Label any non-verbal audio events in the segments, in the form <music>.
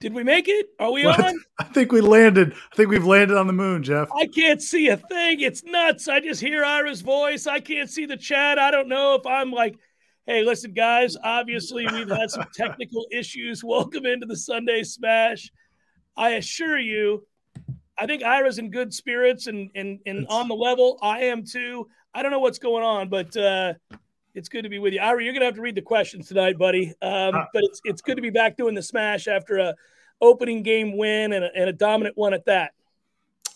Did we make it? Are we <laughs> on? I think we landed. I think we've landed on the moon, Jeff. I can't see a thing. It's nuts. I just hear Ira's voice. I can't see the chat. I don't know if I'm like, hey, listen, guys, obviously we've had some technical issues. Welcome into the Sunday Smash. I assure you, I think Ira's in good spirits and and, and on the level. I am too. I don't know what's going on, but uh, it's good to be with you. Ira, you're gonna have to read the questions tonight, buddy. Um, Uh, but it's it's good to be back doing the smash after a opening game win and a, and a dominant one at that.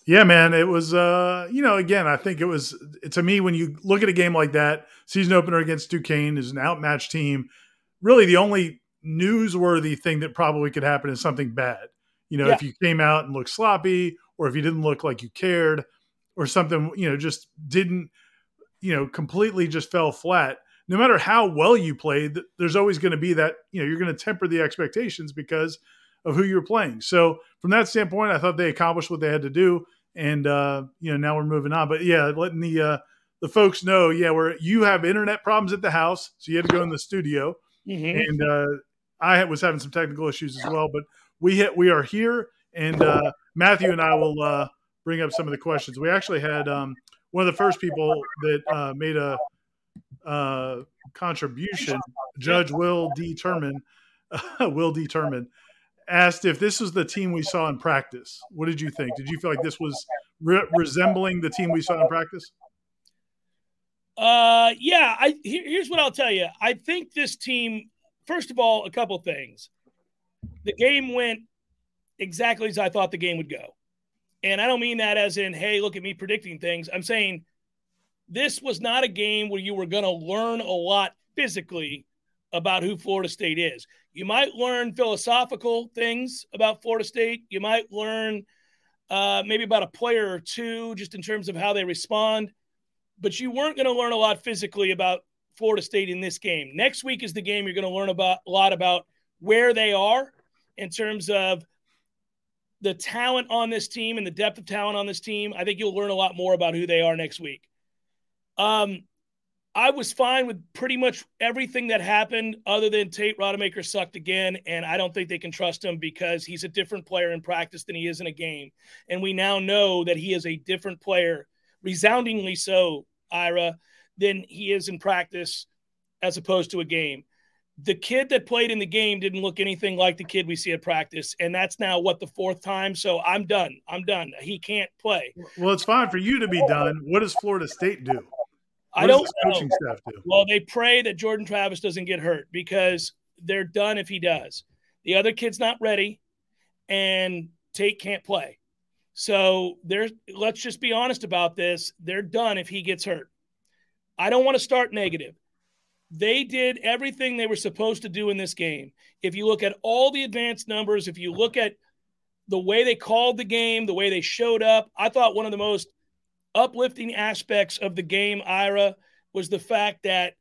Yeah, man. It was, uh, you know, again, I think it was to me when you look at a game like that, season opener against Duquesne is an outmatched team. Really, the only newsworthy thing that probably could happen is something bad. You know, Yeah. if you came out and looked sloppy, or if you didn't look like you cared, or something, you know, just didn't, you know, completely just fell flat. No matter how well you played, there's always going to be that, you know, you're going to temper the expectations because of who you're playing. So from that standpoint, I thought they accomplished what they had to do, and uh, you know now we're moving on. But yeah, letting the uh, the folks know, yeah, we're you have internet problems at the house, so you had to go in the studio, Mhm. and uh, I was having some technical issues as well. But we hit, we are here, and uh, Matthew and I will uh, bring up some of the questions. We actually had um, one of the first people that uh, made a uh, contribution, Judge Will determine <laughs> will determine asked if this was the team we saw in practice. What did you think? Did you feel like this was re- resembling the team we saw in practice? Uh, yeah. I here, here's what I'll tell you. I think this team. First of all, a couple things. The game went exactly as I thought the game would go, and I don't mean that as in, "Hey, look at me predicting things." I'm saying this was not a game where you were going to learn a lot physically about who Florida State is. You might learn philosophical things about Florida State. You might learn uh, maybe about a player or two, just in terms of how they respond. But you weren't going to learn a lot physically about Florida State in this game. Next week is the game you're going to learn about a lot about where they are in terms of the talent on this team and the depth of talent on this team. I think you'll learn a lot more about who they are next week. Um, I was fine with pretty much everything that happened, other than Tate Rodemaker sucked again, and I don't think they can trust him because he's a different player in practice than he is in a game, and we now know that he is a different player, resoundingly so, Ira, than he is in practice, as opposed to a game. The kid that played in the game didn't look anything like the kid we see at practice, and that's now what the fourth time. So I'm done. I'm done. He can't play. Well, it's fine for you to be done. What does Florida State do? I What does don't coaching staff do? Well, they pray that Jordan Travis doesn't get hurt because they're done if he does. The other kid's not ready, and Tate can't play. So there's let's just be honest about this. They're done if he gets hurt. I don't want to start negative. They did everything they were supposed to do in this game. If you look at all the advanced numbers, if you look at the way they called the game, the way they showed up, I thought one of the most uplifting aspects of the game, Ira, was the fact that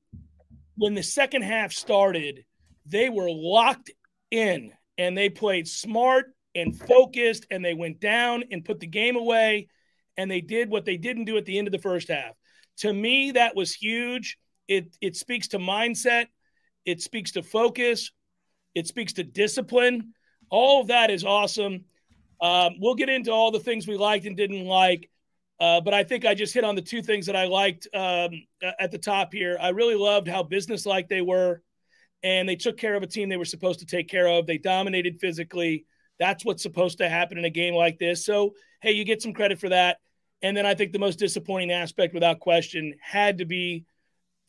when the second half started, they were locked in and they played smart and focused and they went down and put the game away. and they did what they didn't do at the end of the first half. To me, that was huge. It it speaks to mindset, it speaks to focus, it speaks to discipline. All of that is awesome. Um, we'll get into all the things we liked and didn't like. Uh, but I think I just hit on the two things that I liked um, at the top here. I really loved how businesslike they were, and they took care of a team they were supposed to take care of. They dominated physically. That's what's supposed to happen in a game like this. So, hey, you get some credit for that. And then I think the most disappointing aspect, without question, had to be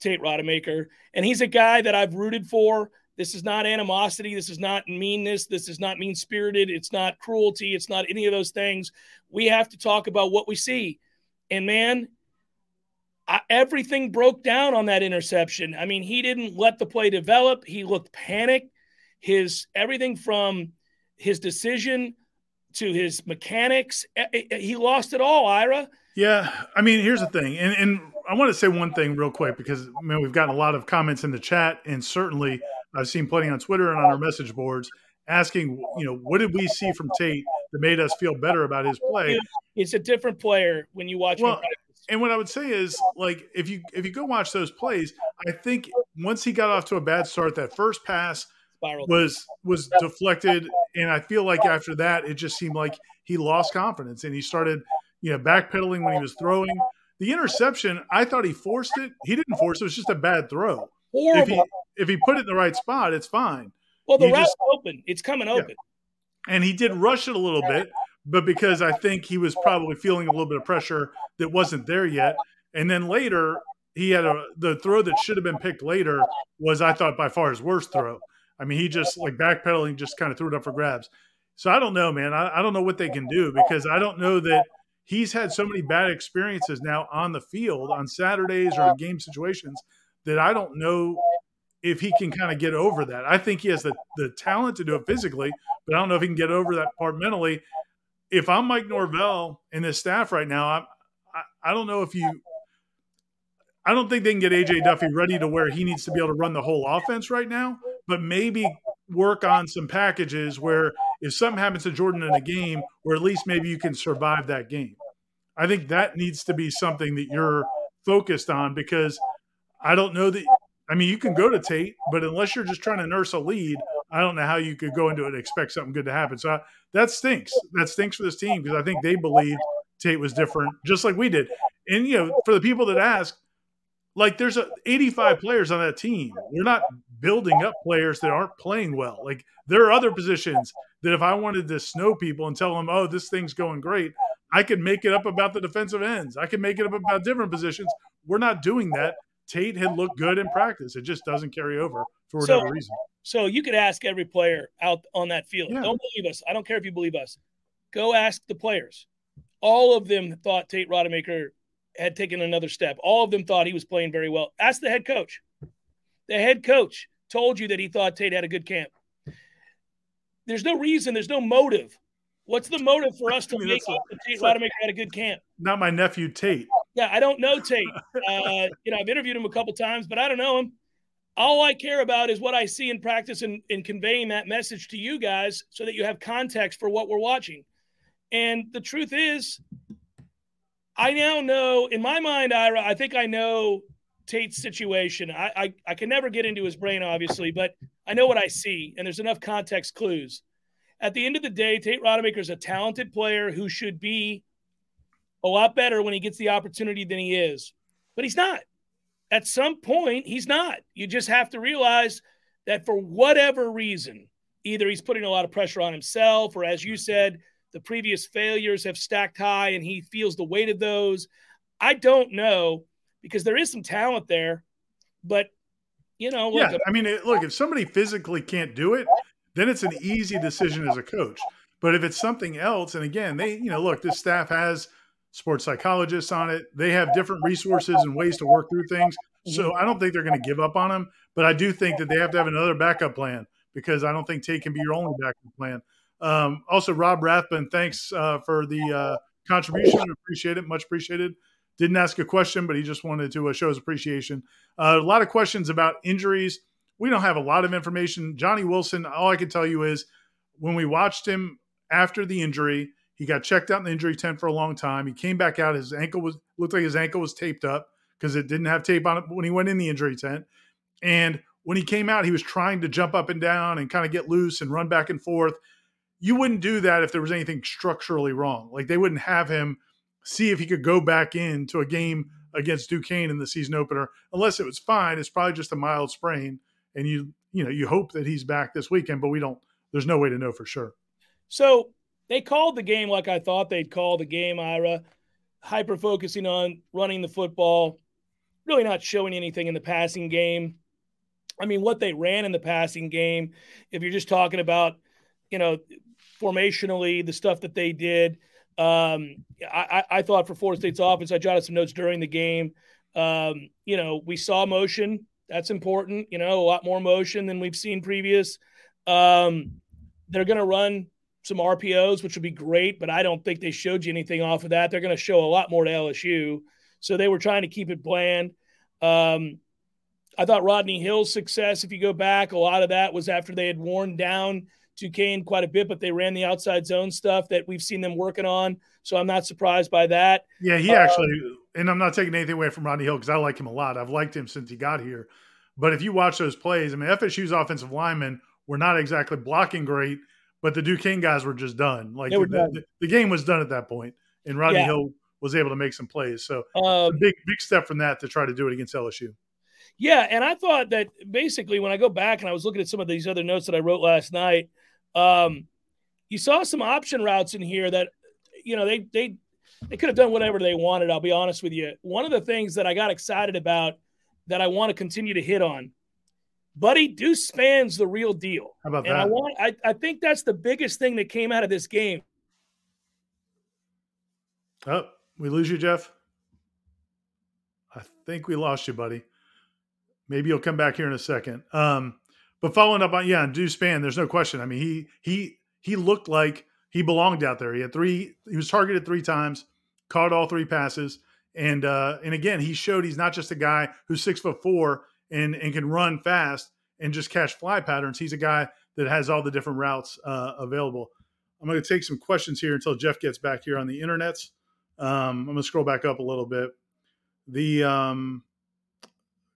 Tate Rodemaker. And he's a guy that I've rooted for. This is not animosity. This is not meanness. This is not mean spirited. It's not cruelty. It's not any of those things. We have to talk about what we see. And man, I, everything broke down on that interception. I mean, he didn't let the play develop. He looked panicked. His everything from his decision to his mechanics, eh, eh, eh, he lost it all. Ira. Yeah, I mean, here's the thing, and, and I want to say one thing real quick because I mean, we've gotten a lot of comments in the chat, and certainly I've seen plenty on Twitter and on our message boards asking, you know, what did we see from Tate that made us feel better about his play? It's a different player when you watch well, And what I would say is, like, if you if you go watch those plays, I think once he got off to a bad start, that first pass Spiraled. was was deflected, and I feel like after that, it just seemed like he lost confidence and he started, you know, backpedaling when he was throwing. The interception, I thought he forced it. He didn't force it; it was just a bad throw. Horrible. If he if he put it in the right spot, it's fine. Well, the route open. It's coming open. Yeah. And he did rush it a little bit, but because I think he was probably feeling a little bit of pressure that wasn't there yet. And then later, he had a the throw that should have been picked later was I thought by far his worst throw. I mean, he just like backpedaling, just kind of threw it up for grabs. So I don't know, man. I, I don't know what they can do because I don't know that he's had so many bad experiences now on the field on Saturdays or in game situations that I don't know if he can kind of get over that. I think he has the, the talent to do it physically, but I don't know if he can get over that part mentally. If I'm Mike Norvell and his staff right now, I, I, I don't know if you I don't think they can get AJ Duffy ready to where he needs to be able to run the whole offense right now, but maybe work on some packages where if something happens to Jordan in a game, where at least maybe you can survive that game. I think that needs to be something that you're focused on because I don't know that I mean, you can go to Tate, but unless you're just trying to nurse a lead, I don't know how you could go into it and expect something good to happen. So I, that stinks. That stinks for this team because I think they believed Tate was different, just like we did. And you know, for the people that ask, like there's a 85 players on that team. We're not building up players that aren't playing well. Like there are other positions that if I wanted to snow people and tell them, "Oh, this thing's going great," I could make it up about the defensive ends. I could make it up about different positions. We're not doing that Tate had looked good in practice. It just doesn't carry over for whatever so, reason. So you could ask every player out on that field. Yeah. Don't believe us. I don't care if you believe us. Go ask the players. All of them thought Tate Rodemaker had taken another step. All of them thought he was playing very well. Ask the head coach. The head coach told you that he thought Tate had a good camp. There's no reason, there's no motive. What's the motive for us to I mean, make that Tate Rodemaker had a good camp? Not my nephew Tate. Yeah, I don't know Tate. Uh, you know, I've interviewed him a couple times, but I don't know him. All I care about is what I see in practice and, in conveying that message to you guys so that you have context for what we're watching. And the truth is, I now know, in my mind, Ira, I think I know Tate's situation. I, I, I can never get into his brain, obviously, but I know what I see, and there's enough context clues. At the end of the day, Tate Rodemaker is a talented player who should be a lot better when he gets the opportunity than he is. But he's not. At some point, he's not. You just have to realize that for whatever reason, either he's putting a lot of pressure on himself, or as you said, the previous failures have stacked high and he feels the weight of those. I don't know because there is some talent there, but you know, look, yeah. I mean, look, if somebody physically can't do it, then it's an easy decision as a coach. But if it's something else, and again, they, you know, look, this staff has sports psychologists on it. They have different resources and ways to work through things. So mm-hmm. I don't think they're going to give up on him, but I do think that they have to have another backup plan because I don't think Tate can be your only backup plan. Um, also, Rob Rathbun, thanks uh, for the uh, contribution. Appreciate it. Much appreciated. Didn't ask a question, but he just wanted to uh, show his appreciation. Uh, a lot of questions about injuries. We don't have a lot of information. Johnny Wilson, all I can tell you is when we watched him after the injury, He got checked out in the injury tent for a long time. He came back out. His ankle was looked like his ankle was taped up because it didn't have tape on it when he went in the injury tent. And when he came out, he was trying to jump up and down and kind of get loose and run back and forth. You wouldn't do that if there was anything structurally wrong. Like they wouldn't have him see if he could go back into a game against Duquesne in the season opener, unless it was fine. It's probably just a mild sprain, and you you know you hope that he's back this weekend, but we don't. There's no way to know for sure. So they called the game like I thought they'd call the game. Ira, hyper focusing on running the football, really not showing anything in the passing game. I mean, what they ran in the passing game, if you're just talking about, you know, formationally, the stuff that they did, um, I, I, thought for Florida State's offense, I jotted some notes during the game. Um, you know, we saw motion. That's important. You know, a lot more motion than we've seen previous. Um, they're going to run some RPOs, which would be great, but I don't think they showed you anything off of that. They're going to show a lot more to LSU. So they were trying to keep it bland. Um, I thought Rodney Hill's success, if you go back, a lot of that was after they had worn down Duquesne quite a bit, but they ran the outside zone stuff that we've seen them working on. So I'm not surprised by that. Yeah, he actually, um, and I'm not taking anything away from Rodney Hill because I like him a lot. I've liked him since he got here. But if you watch those plays, I mean, FSU's offensive linemen were not exactly blocking great, but the Duquesne guys were just done. Like the, done. The, the, game was done at that point, and Rodney yeah. Hill was able to make some plays. So um, big, big step from that to try to do it against LSU. Yeah, and I thought that basically when I go back and I was looking at some of these other notes that I wrote last night, um, you saw some option routes in here that you know they they they could have done whatever they wanted. I'll be honest with you. One of the things that I got excited about that I want to continue to hit on, Buddy Deuce Spann's the real deal. How about and that? I want I, I think that's the biggest thing that came out of this game. Oh, we lose you, Jeff. I think we lost you, buddy. Maybe you'll come back here in a second. Um, but following up on yeah, on Deuce Spann, there's no question. I mean, he he he looked like he belonged out there. He had three. He was targeted three times, caught all three passes, and uh, and again, he showed he's not just a guy who's six foot four and and can run fast and just catch fly patterns. He's a guy that has all the different routes uh, available. I'm going to take some questions here until Jeff gets back here on the internets. Um, I'm going to scroll back up a little bit. The um,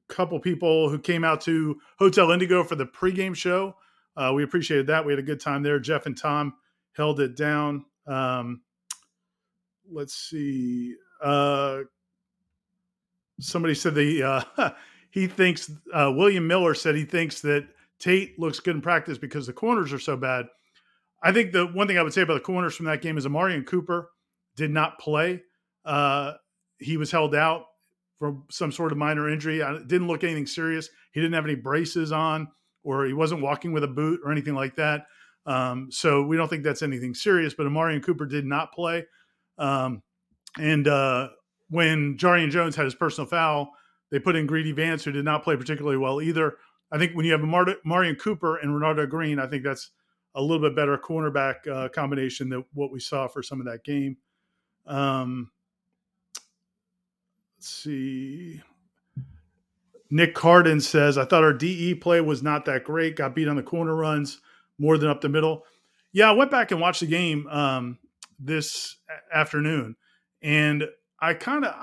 couple people who came out to Hotel Indigo for the pregame show. Uh, we appreciated that. We had a good time there. Jeff and Tom held it down. Um, let's see. Uh, somebody said the uh, <laughs> he thinks uh, William Miller said he thinks that Tate looks good in practice because the corners are so bad. I think the one thing I would say about the corners from that game is Omarion Cooper did not play. Uh, he was held out from some sort of minor injury. It didn't look anything serious. He didn't have any braces on, or he wasn't walking with a boot or anything like that. Um, so we don't think that's anything serious. But Omarion Cooper did not play. Um, and uh, when Jarrian Jones had his personal foul, they put in Greedy Vance, who did not play particularly well either. I think when you have Mar- Marion Cooper and Renardo Green, I think that's a little bit better cornerback uh, combination than what we saw for some of that game. Um, Let's see. Nick Carden says, I thought our DE play was not that great. Got beat on the corner runs more than up the middle. Yeah, I went back and watched the game um, this afternoon, and I kind of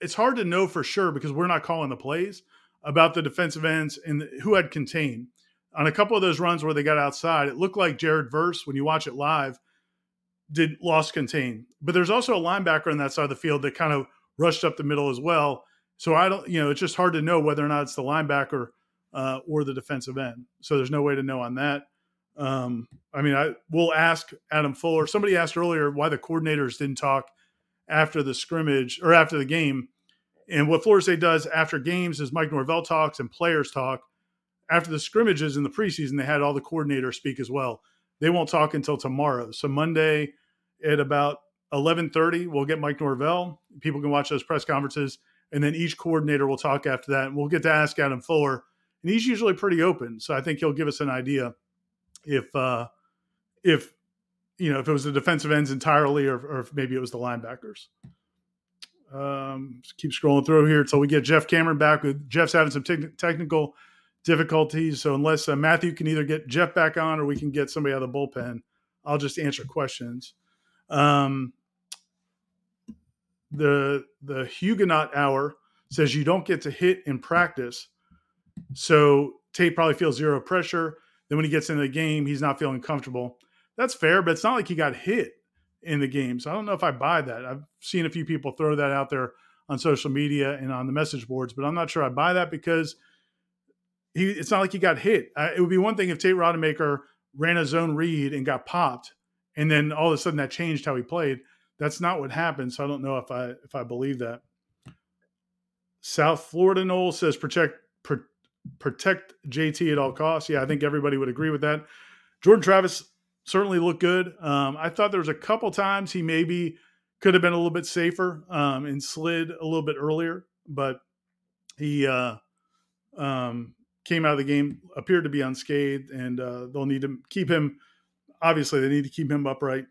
it's hard to know for sure because we're not calling the plays about the defensive ends and who had contained. On a couple of those runs where they got outside, it looked like Jared Verse, when you watch it live, did lost contain. But there's also a linebacker on that side of the field that kind of rushed up the middle as well. So I don't, you know, it's just hard to know whether or not it's the linebacker uh, or the defensive end. So there's no way to know on that. Um, I mean, I will ask Adam Fuller. Somebody asked earlier why the coordinators didn't talk after the scrimmage or after the game. And what Florida State does after games is Mike Norvell talks and players talk. After the scrimmages in the preseason, they had all the coordinators speak as well. They won't talk until tomorrow. So Monday at about 11:30, we'll get Mike Norvell. People can watch those press conferences, and then each coordinator will talk after that. And we'll get to ask Adam Fuller, and he's usually pretty open, so I think he'll give us an idea if uh, if you know if it was the defensive ends entirely, or, or if maybe it was the linebackers. Um, keep scrolling through here until we get Jeff Cameron back. With Jeff's having some te- technical difficulties, so unless uh, Matthew can either get Jeff back on or we can get somebody out of the bullpen, I'll just answer questions. Um, the the Huguenot hour says you don't get to hit in practice, so Tate probably feels zero pressure. Then when he gets into the game, he's not feeling comfortable. That's fair, but it's not like he got hit in the game. So I don't know if I buy that. I've seen a few people throw that out there on social media and on the message boards, but I'm not sure I buy that because he. It's not like he got hit. Uh, it would be one thing if Tate Rodemaker ran a zone read and got popped, and then all of a sudden that changed how he played. That's not what happened. So I don't know if I if I believe that. South Florida Noel says protect pr- protect JT at all costs. Yeah, I think everybody would agree with that. Jordan Travis certainly looked good. Um, I thought there was a couple times he maybe could have been a little bit safer um, and slid a little bit earlier, but he uh, um, came out of the game appeared to be unscathed, and uh, they'll need to keep him. Obviously, they need to keep him upright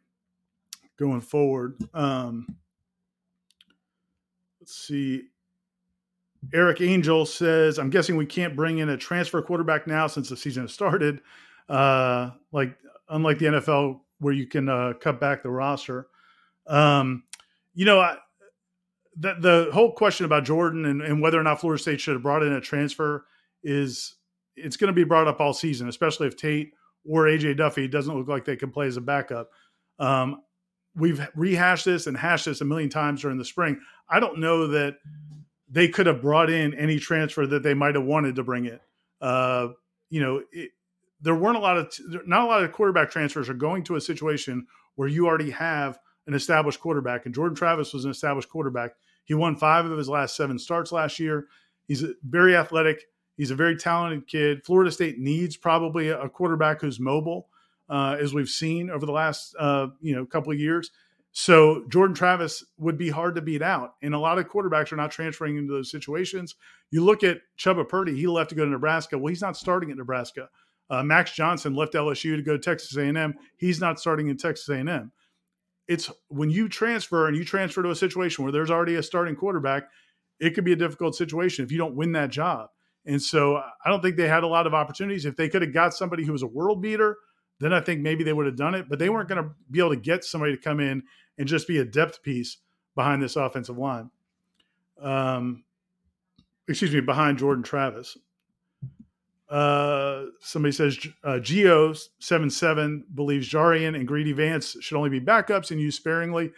going forward. Um, let's see. Eric Angel says, "I'm guessing we can't bring in a transfer quarterback now since the season has started. Uh, like unlike the NFL where you can uh, cut back the roster. Um, you know, I, the the whole question about Jordan and, and whether or not Florida State should have brought in a transfer is it's going to be brought up all season, especially if Tate or AJ Duffy doesn't look like they can play as a backup. Um, we've rehashed this and hashed this a million times during the spring. I don't know that they could have brought in any transfer that they might have wanted to bring in. Uh, you know, it, there weren't a lot of not a lot of quarterback transfers are going to a situation where you already have an established quarterback, and Jordan Travis was an established quarterback. He won five of his last seven starts last year. He's very athletic. He's a very talented kid. Florida State needs probably a quarterback who's mobile, uh, as we've seen over the last uh, you know couple of years. So Jordan Travis would be hard to beat out, and a lot of quarterbacks are not transferring into those situations. You look at Chuba Purdy; he left to go to Nebraska. Well, he's not starting at Nebraska. Uh, Max Johnson left LSU to go to Texas A&M. He's not starting in Texas A&M. It's when you transfer and you transfer to a situation where there's already a starting quarterback, it could be a difficult situation if you don't win that job. And so I don't think they had a lot of opportunities. If they could have got somebody who was a world beater, then I think maybe they would have done it. But they weren't going to be able to get somebody to come in and just be a depth piece behind this offensive line. Um, excuse me, behind Jordan Travis. Uh, somebody says uh, Geo seven seven believes Jarrian and Greedy Vance should only be backups and used sparingly.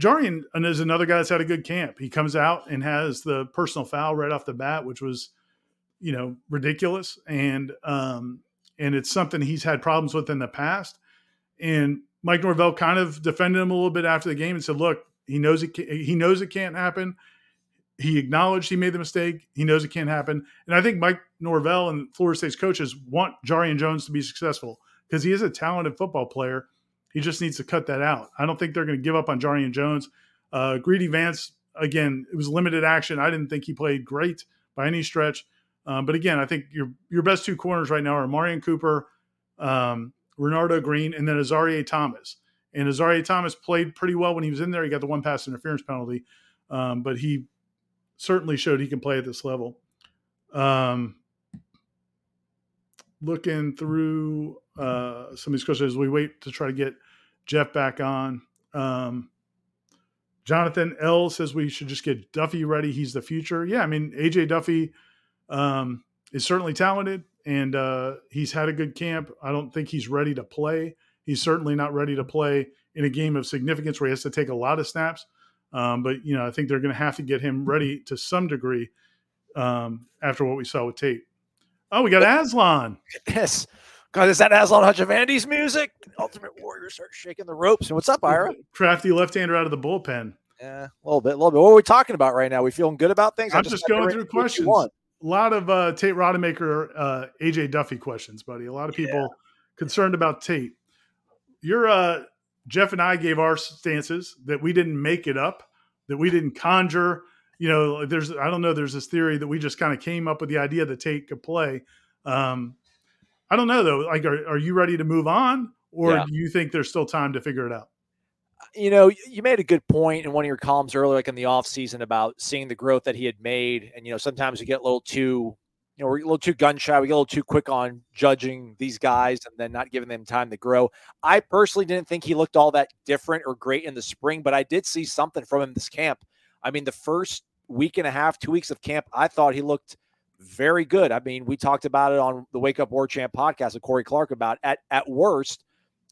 Jarrian is another guy that's had a good camp. He comes out and has the personal foul right off the bat, which was, you know, ridiculous, and um, and it's something he's had problems with in the past. And Mike Norvell kind of defended him a little bit after the game and said, "Look, he knows it. He knows it can't happen he acknowledged he made the mistake. He knows it can't happen. And I think Mike Norvell and Florida State's coaches want Jarrian Jones to be successful because he is a talented football player. He just needs to cut that out. I don't think they're going to give up on Jarrian Jones. Uh, Greedy Vance, again, it was limited action. I didn't think he played great by any stretch. Um, but again, I think your your best two corners right now are Marion Cooper, um, Renardo Green, and then Azareye'h Thomas. And Azareye'h Thomas played pretty well when he was in there. He got the one pass interference penalty, um, but he certainly showed he can play at this level. Um, looking through uh, some of these questions as we wait to try to get Jeff back on. Um, Jonathan L says we should just get Duffy ready. He's the future. Yeah, I mean AJ Duffy um, is certainly talented and uh, he's had a good camp. I don't think he's ready to play. He's certainly not ready to play in a game of significance where he has to take a lot of snaps. Um, but you know, I think they're going to have to get him ready to some degree um, after what we saw with Tate. Oh, we got Aslan. Yes. God, is that Aslan Hajavandi's music? Ultimate Warrior starts shaking the ropes. And what's up, Ira? Crafty left-hander out of the bullpen. Yeah, a little bit, a little bit. What are we talking about right now? We feeling good about things? I'm, I'm just, just going through questions. A lot of uh, Tate Rodemaker, uh, AJ Duffy questions, buddy. A lot of people yeah. concerned about Tate. You're uh, Jeff and I gave our stances that we didn't make it up, that we didn't conjure. You know, there's I don't know. There's this theory that we just kind of came up with the idea that Tate could play. Um, I don't know though. Like, are, are you ready to move on, or yeah. do you think there's still time to figure it out? You know, you made a good point in one of your columns earlier, like in the off season, about seeing the growth that he had made, and you know, sometimes we get a little too you know, we're a little too gun shy. We get a little too quick on judging these guys and then not giving them time to grow. I personally didn't think he looked all that different or great in the spring, but I did see something from him this camp. I mean, the first week and a half, two weeks of camp, I thought he looked very good. I mean, we talked about it on the Wake Up War Chant podcast with Corey Clark about at at worst,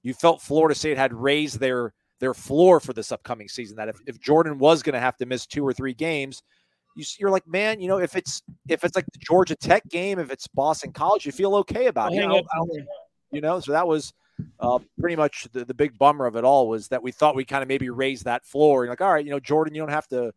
you felt Florida State had raised their their floor for this upcoming season. That if, if Jordan was going to have to miss two or three games, you, you're like, man, you know, if it's if it's like the Georgia Tech game, if it's Boston College, you feel okay about it. You know, you know, so that was uh, pretty much the, the big bummer of it all was that we thought we kind of maybe raised that floor. You're like, all right, you know, Jordan, you don't have to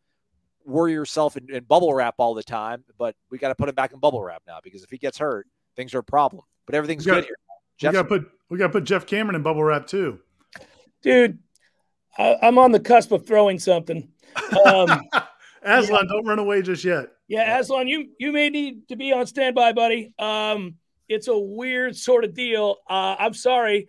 worry yourself in, in bubble wrap all the time, but we got to put him back in bubble wrap now because if he gets hurt, things are a problem. But everything's we good got, here. We got to put we got to put Jeff Cameron in bubble wrap too, dude. I, am on the cusp of throwing something. Um, <laughs> Aslan, yeah. don't run away just yet. Yeah, Aslan, you you may need to be on standby, buddy. Um, it's a weird sort of deal. Uh, I'm sorry.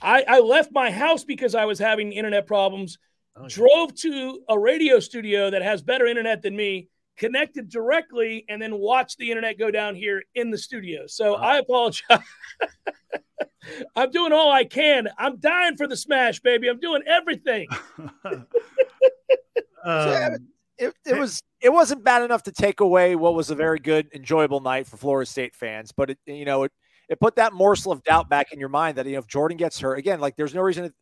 I, I left my house because I was having internet problems. Oh, drove to a radio studio that has better internet than me, connected directly, and then watch the internet go down here in the studio. So uh-huh. I apologize. <laughs> I'm doing all I can. I'm dying for the smash, baby. I'm doing everything. <laughs> um, it, it was it wasn't bad enough to take away what was a very good, enjoyable night for Florida State fans, but it you know it it put that morsel of doubt back in your mind that you know if Jordan gets hurt again, like there's no reason. To,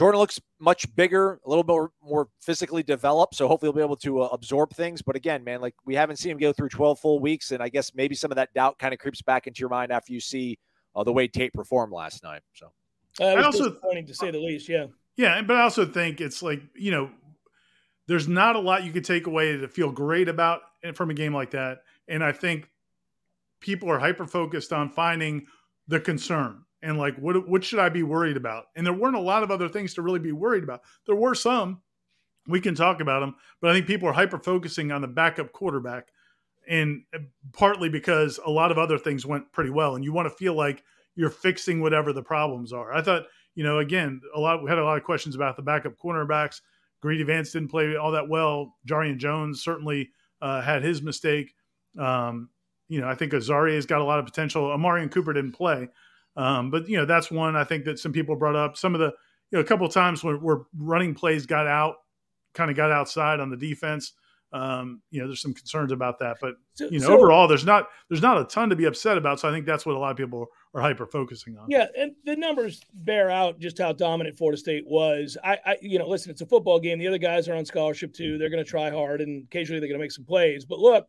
Jordan looks much bigger, a little more more physically developed, so hopefully he'll be able to uh, absorb things. But again, man, like we haven't seen him go through 12 full weeks, and I guess maybe some of that doubt kind of creeps back into your mind after you see uh, the way Tate performed last night. So uh, I also disappointing to say the least. Yeah, yeah, but I also think it's like you know there's not a lot you could take away to feel great about from a game like that. And I think people are hyper focused on finding the concern and like what what should I be worried about? And there weren't a lot of other things to really be worried about. There were some. We can talk about them, but I think people are hyper focusing on the backup quarterback, and uh, partly because a lot of other things went pretty well, and you want to feel like you're fixing whatever the problems are. I thought, you know, again, a lot we had a lot of questions about the backup cornerbacks. Greedy Vance didn't play all that well. Jarrian Jones certainly uh, had his mistake. Um, you know, I think Azareye's has got a lot of potential. Omarion Cooper didn't play, um, but you know that's one I think that some people brought up. Some of the you know a couple of times where, where running plays got out, kind of got outside on the defense. Um, you know, there's some concerns about that, but you know, so, overall, there's not there's not a ton to be upset about. So I think that's what a lot of people are hyper focusing on. Yeah, and the numbers bear out just how dominant Florida State was. I, I you know, listen, it's a football game. The other guys are on scholarship too. They're going to try hard, and occasionally they're going to make some plays. But look,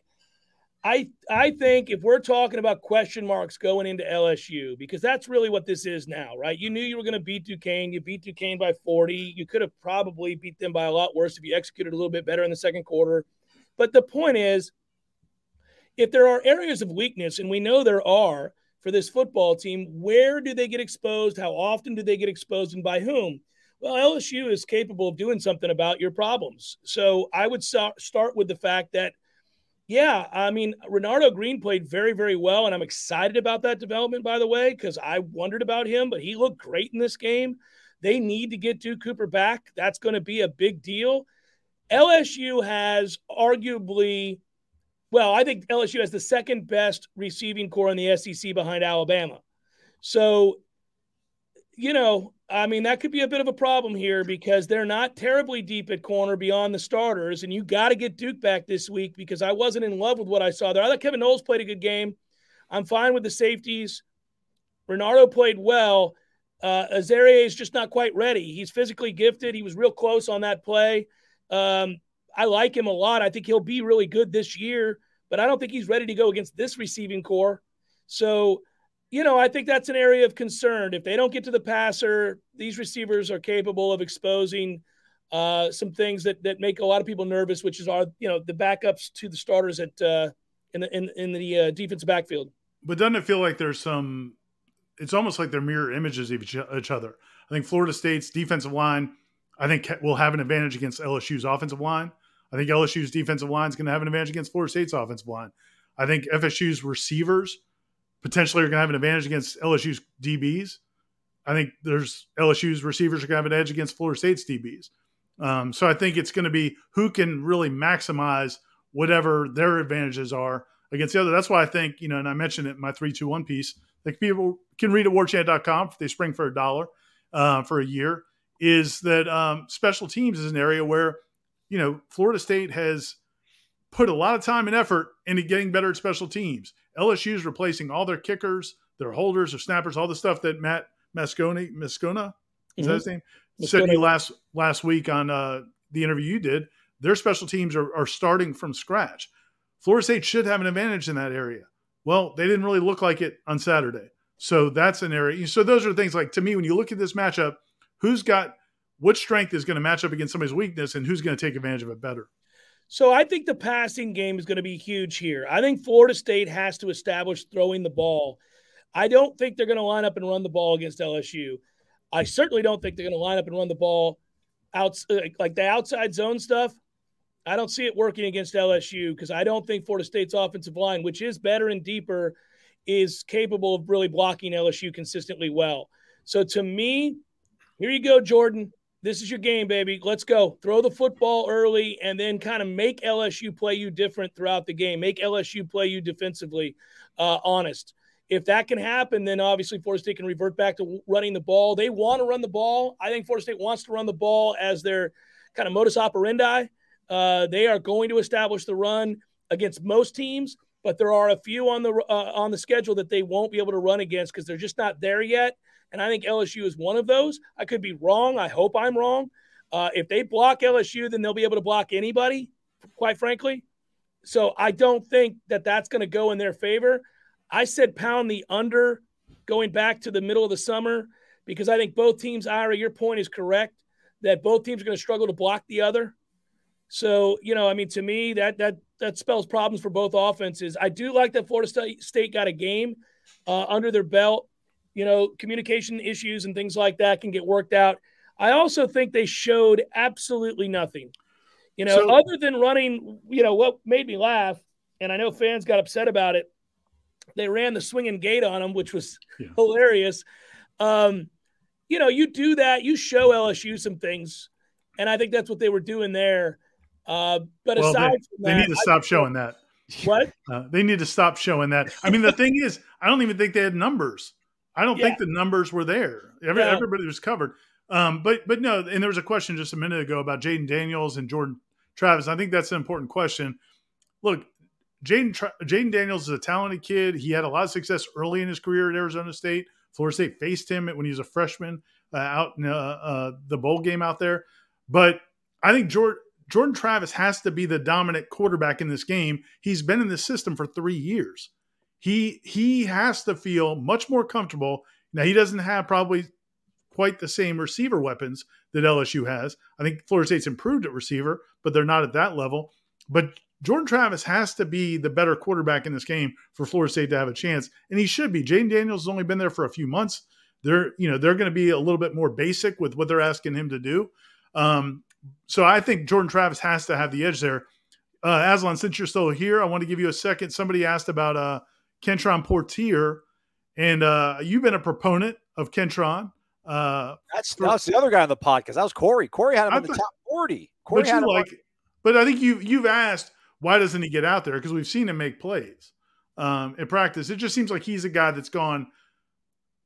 I I think if we're talking about question marks going into LSU, because that's really what this is now, right? You knew you were going to beat Duquesne. You beat Duquesne by 40. You could have probably beat them by a lot worse if you executed a little bit better in the second quarter. But the point is, if there are areas of weakness, and we know there are for this football team, where do they get exposed? How often do they get exposed, and by whom? Well, LSU is capable of doing something about your problems. So I would start with the fact that, yeah, I mean, Renardo Green played very, very well, and I'm excited about that development, by the way, because I wondered about him, but he looked great in this game. They need to get Duke Cooper back. That's going to be a big deal. LSU has arguably, well, I think LSU has the second best receiving corps in the SEC behind Alabama. So, you know, I mean, that could be a bit of a problem here because they're not terribly deep at corner beyond the starters. And you got to get Duke back this week because I wasn't in love with what I saw there. I thought Kevin Knowles played a good game. I'm fine with the safeties. Renardo played well. Uh, Azareye's is just not quite ready. He's physically gifted. He was real close on that play. Um, I like him a lot. I think he'll be really good this year, but I don't think he's ready to go against this receiving corps. So, you know, I think that's an area of concern. If they don't get to the passer, these receivers are capable of exposing uh, some things that that make a lot of people nervous, which is our, you know, the backups to the starters at uh, in the in, in the uh, defensive backfield. But doesn't it feel like there's some? It's almost like they're mirror images of each, each other. I think Florida State's defensive line I think will have an advantage against LSU's offensive line. I think LSU's defensive line is going to have an advantage against Florida State's offensive line. I think FSU's receivers potentially are going to have an advantage against LSU's DBs. I think there's LSU's receivers are going to have an edge against Florida State's DBs. Um, so I think it's going to be who can really maximize whatever their advantages are against the other. That's why I think, you know, and I mentioned it in my 321 piece, like people can read at warchant.com if they spring for a dollar uh, for a year, is that um, special teams is an area where, you know, Florida State has put a lot of time and effort into getting better at special teams. LSU is replacing all their kickers, their holders, their snappers, all the stuff that Matt Masconi, Mascona, is mm-hmm. that his name? Mascona. Said you last last week on uh, the interview you did. Their special teams are, are starting from scratch. Florida State should have an advantage in that area. Well, they didn't really look like it on Saturday. So that's an area. So those are things like to me when you look at this matchup, who's got what strength is going to match up against somebody's weakness and who's going to take advantage of it better. So I think the passing game is going to be huge here. I think Florida State has to establish throwing the ball. I don't think they're going to line up and run the ball against LSU. I certainly don't think they're going to line up and run the ball out uh, like the outside zone stuff. I don't see it working against LSU because I don't think Florida State's offensive line, which is better and deeper, is capable of really blocking LSU consistently well. So to me, here you go, Jordan. This is your game, baby. Let's go. Throw the football early and then kind of make LSU play you different throughout the game. Make LSU play you defensively uh, honest. If that can happen, then obviously Florida State can revert back to running the ball. They want to run the ball. I think Florida State wants to run the ball as their kind of modus operandi. Uh, they are going to establish the run against most teams, but there are a few on the uh, on the schedule that they won't be able to run against because they're just not there yet. And I think LSU is one of those. I could be wrong. I hope I'm wrong. Uh, if they block LSU, then they'll be able to block anybody, quite frankly. So I don't think that that's going to go in their favor. I said pound the under going back to the middle of the summer because I think both teams, Ira, your point is correct that both teams are going to struggle to block the other. So, you know, I mean, to me, that that that spells problems for both offenses. I do like that Florida State got a game uh, under their belt. You know, communication issues and things like that can get worked out. I also think they showed absolutely nothing. You know, so, other than running, you know, what made me laugh, and I know fans got upset about it. They ran the swinging gate on them, which was yeah. hilarious. Um, you know, you do that, you show LSU some things, and I think that's what they were doing there. Uh, but well, aside they, from that, they need to stop showing that. What? <laughs> Uh, they need to stop showing that. I mean, the thing is, I don't even think they had numbers. I don't yeah. think the numbers were there. Every. Everybody was covered. Um, but but no, and there was a question just a minute ago about Jayden Daniels and Jordan Travis. I think that's an important question. Look, Jaden Jayden Daniels is a talented kid. He had a lot of success early in his career at Arizona State. Florida State faced him when he was a freshman uh, out in uh, uh, the bowl game out there. But I think Jordan Jordan Travis has to be the dominant quarterback in this game. He's been in this system for three years. He he has to feel much more comfortable. Now he doesn't have probably quite the same receiver weapons that LSU has. I think Florida State's improved at receiver, but they're not at that level. But Jordan Travis has to be the better quarterback in this game for Florida State to have a chance, and he should be. Jayden Daniels has only been there for a few months. They're you know they're going to be a little bit more basic with what they're asking him to do. Um, so I think Jordan Travis has to have the edge there. Uh, Aslan, since you're still here, I want to give you a second. Somebody asked about uh, Kentron Poitier, and uh, you've been a proponent of Kentron. Uh, that's, for, that's the other guy on the podcast. That was Corey. Corey had him I in the top forty. Corey but like, on. but I think you you've asked why doesn't he get out there because we've seen him make plays um, in practice. It just seems like he's a guy that's gone.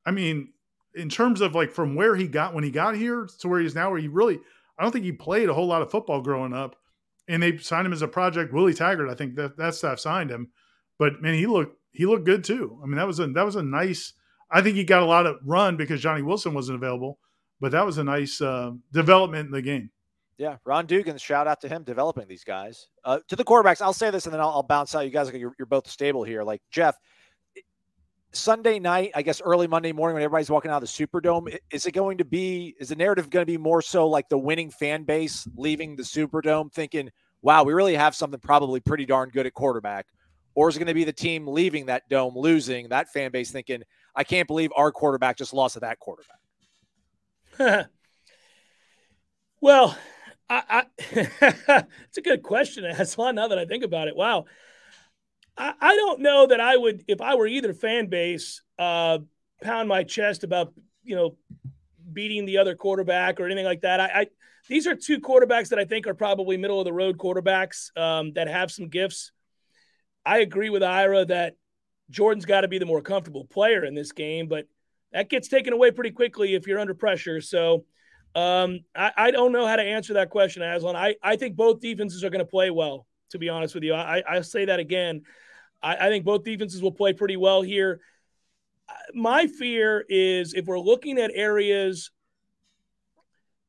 I mean, in terms of like from where he got when he got here to where he is now, where he really I don't think he played a whole lot of football growing up, and they signed him as a project. Willie Taggart, I think that that staff signed him, but man, he looked he looked good too. I mean, that was a that was a nice. I think he got a lot of run because Johnny Wilson wasn't available, but that was a nice uh, development in the game. Yeah, Ron Dugan, shout out to him developing these guys. Uh, to the quarterbacks, I'll say this and then I'll, I'll bounce out. You guys, you're, you're both stable here. Like Jeff, Sunday night, I guess early Monday morning when everybody's walking out of the Superdome, is it going to be, is the narrative going to be more so like the winning fan base leaving the Superdome thinking, wow, we really have something probably pretty darn good at quarterback? Or is it going to be the team leaving that dome, losing that fan base thinking, I can't believe our quarterback just lost to that quarterback? <laughs> well, I, I <laughs> it's a good question, <laughs> Aslan, now that I think about it. Wow. I, I don't know that I would, if I were either fan base, uh, pound my chest about you know beating the other quarterback or anything like that. I, I these are two quarterbacks that I think are probably middle of the road quarterbacks um, that have some gifts. I agree with Ira that Jordan's got to be the more comfortable player in this game, but that gets taken away pretty quickly if you're under pressure. So um, I, I, don't know how to answer that question, Aslan. I, I think both defenses are going to play well, to be honest with you. I, I say that again. I, I think both defenses will play pretty well here. My fear is if we're looking at areas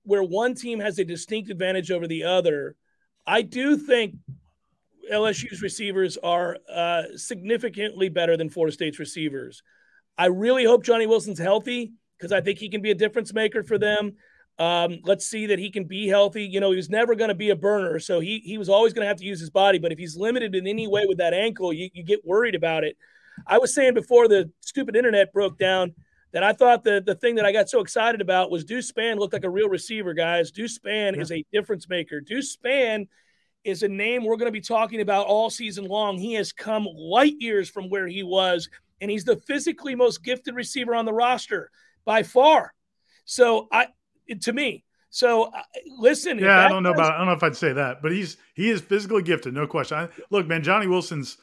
where one team has a distinct advantage over the other, I do think LSU's receivers are uh, significantly better than Florida State's receivers. I really hope Johnny Wilson's healthy because I think he can be a difference maker for them. Um, let's see that he can be healthy. You know, he was never going to be a burner, so he he was always going to have to use his body. But if he's limited in any way with that ankle, you, you get worried about it. I was saying before the stupid internet broke down that I thought the the thing that I got so excited about was Deuce Spann looked like a real receiver, guys. Deuce Spann yeah. is a difference maker. Deuce Spann is a name we're going to be talking about all season long. He has come light years from where he was, and he's the physically most gifted receiver on the roster by far. So I to me. So uh, listen. Yeah, I don't know about. I don't know if I'd say that, but he's he is physically gifted, no question. I, look, man, Johnny Wilson's.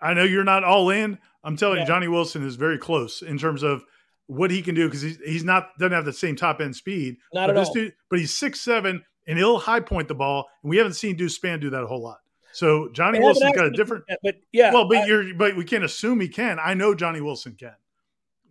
I know you're not all in. I'm telling yeah. you, Johnny Wilson is very close in terms of what he can do because he's he's not doesn't have the same top end speed. Not but at all. Dude, but he's six seven and he'll high point the ball, and we haven't seen Deuce Spann do that a whole lot. So Johnny Wilson's got a different. but yeah, well, but I, you're but we can't assume he can. I know Johnny Wilson can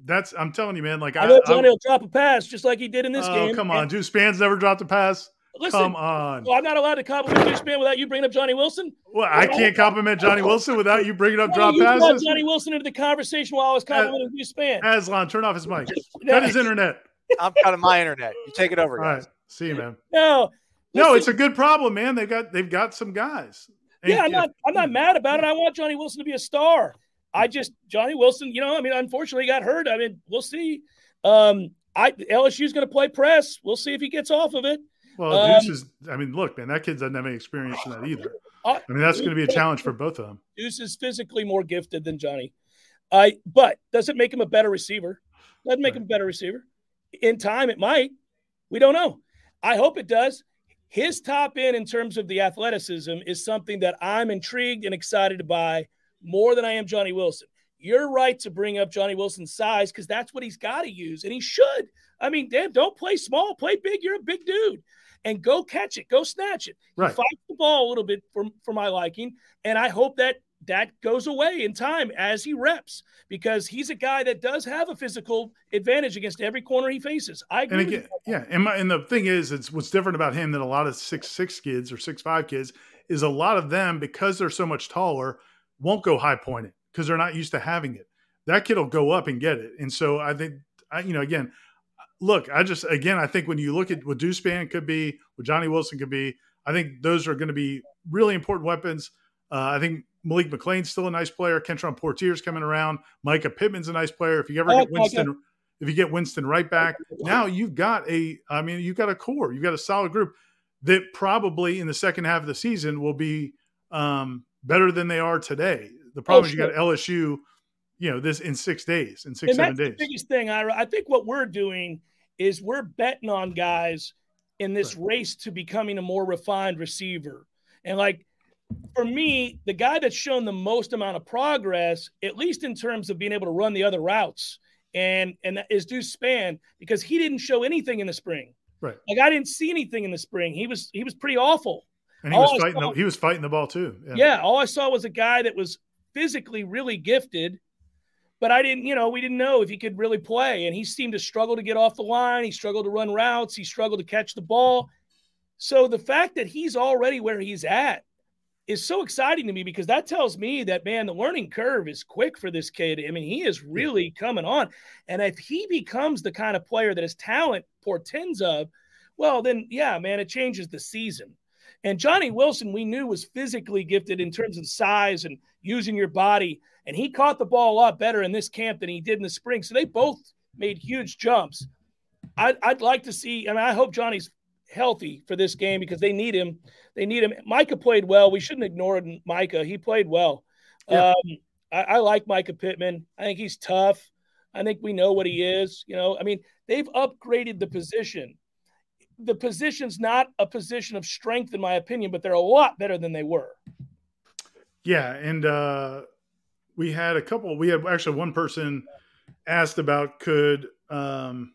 that's I'm telling you, man. Like I know Johnny I, will drop a pass just like he did in this oh, game. Come on, and, Deuce Spann's never dropped a pass. Listen, come on. Well, I'm not allowed to compliment Deuce Spann without you bringing up Johnny Wilson. Well, I can't compliment Johnny Wilson without you bringing up well, drop you passes. Johnny Wilson into the conversation while I was complimenting Deuce Spann. Aslan, turn off his mic. <laughs> Cut his internet. I'm cutting my internet. You take it over, guys. All right. See you, man. No, no, it's a good problem, man. They got they've got some guys. Yeah, I'm not I'm not mad about it. I want Johnny Wilson to be a star. I just Johnny Wilson, you know, I mean, unfortunately got hurt. I mean, we'll see. Um, I LSU's going to play press. We'll see if he gets off of it. Well, um, Deuce is. I mean, look, man, that kid doesn't have any experience in that either. I mean, that's going to be a challenge for both of them. Deuce is physically more gifted than Johnny. I, but does it make him a better receiver? Doesn't make right. him a better receiver. In time, it might. We don't know. I hope it does. His top end in terms of the athleticism is something that I'm intrigued and excited by more than I am Johnny Wilson. You're right to bring up Johnny Wilson's size because that's what he's got to use, and he should. I mean, damn, don't play small, play big. You're a big dude, and go catch it, go snatch it. Right. Fight the ball a little bit for for my liking, and I hope that that goes away in time as he reps because he's a guy that does have a physical advantage against every corner he faces. I agree. And again, yeah, and, my, and the thing is, it's what's different about him than a lot of six six kids or six five kids is a lot of them because they're so much taller won't go high pointed because they're not used to having it. That kid will go up and get it. And so I think, I, you know, again, look, I just, again, I think when you look at what Deuce Spann could be, what Johnny Wilson could be, I think those are going to be really important weapons. Uh, I think Malik McClain's still a nice player. Kentron Poitier's coming around. Mycah Pittman's a nice player. If you ever get Winston, if you get Winston right back, now you've got a, I mean, you've got a core, you've got a solid group that probably in the second half of the season will be um, better than they are today. The problem oh, is you got LSU, you know, this in six days, in six and seven days. The biggest thing, I I think what we're doing is we're betting on guys in this right. race to becoming a more refined receiver. And like for me, the guy that's shown the most amount of progress, at least in terms of being able to run the other routes, and and that is Deuce Spann because he didn't show anything in the spring. Right. Like I didn't see anything in the spring. He was he was pretty awful. And he was fighting. Saw, the, he was fighting the ball too. Yeah. yeah. All I saw was a guy that was physically really gifted, but I didn't. You know, we didn't know if he could really play. And he seemed to struggle to get off the line. He struggled to run routes. He struggled to catch the ball. So the fact that he's already where he's at is so exciting to me because that tells me that man, the learning curve is quick for this kid. I mean, he is really coming on. And if he becomes the kind of player that his talent portends of, well, then yeah, man, it changes the season. And Johnny Wilson, we knew was physically gifted in terms of size and using your body. And he caught the ball a lot better in this camp than he did in the spring. So they both made huge jumps. I'd, I'd like to see, I mean, I hope Johnny's healthy for this game because they need him. They need him. Mycah played well. We shouldn't ignore Mycah. He played well. Yeah. Um, I, I like Mycah Pittman. I think he's tough. I think we know what he is. You know, I mean, they've upgraded the position the position's not a position of strength, in my opinion, but they're a lot better than they were. Yeah, and uh, we had a couple. We had actually one person asked about could um,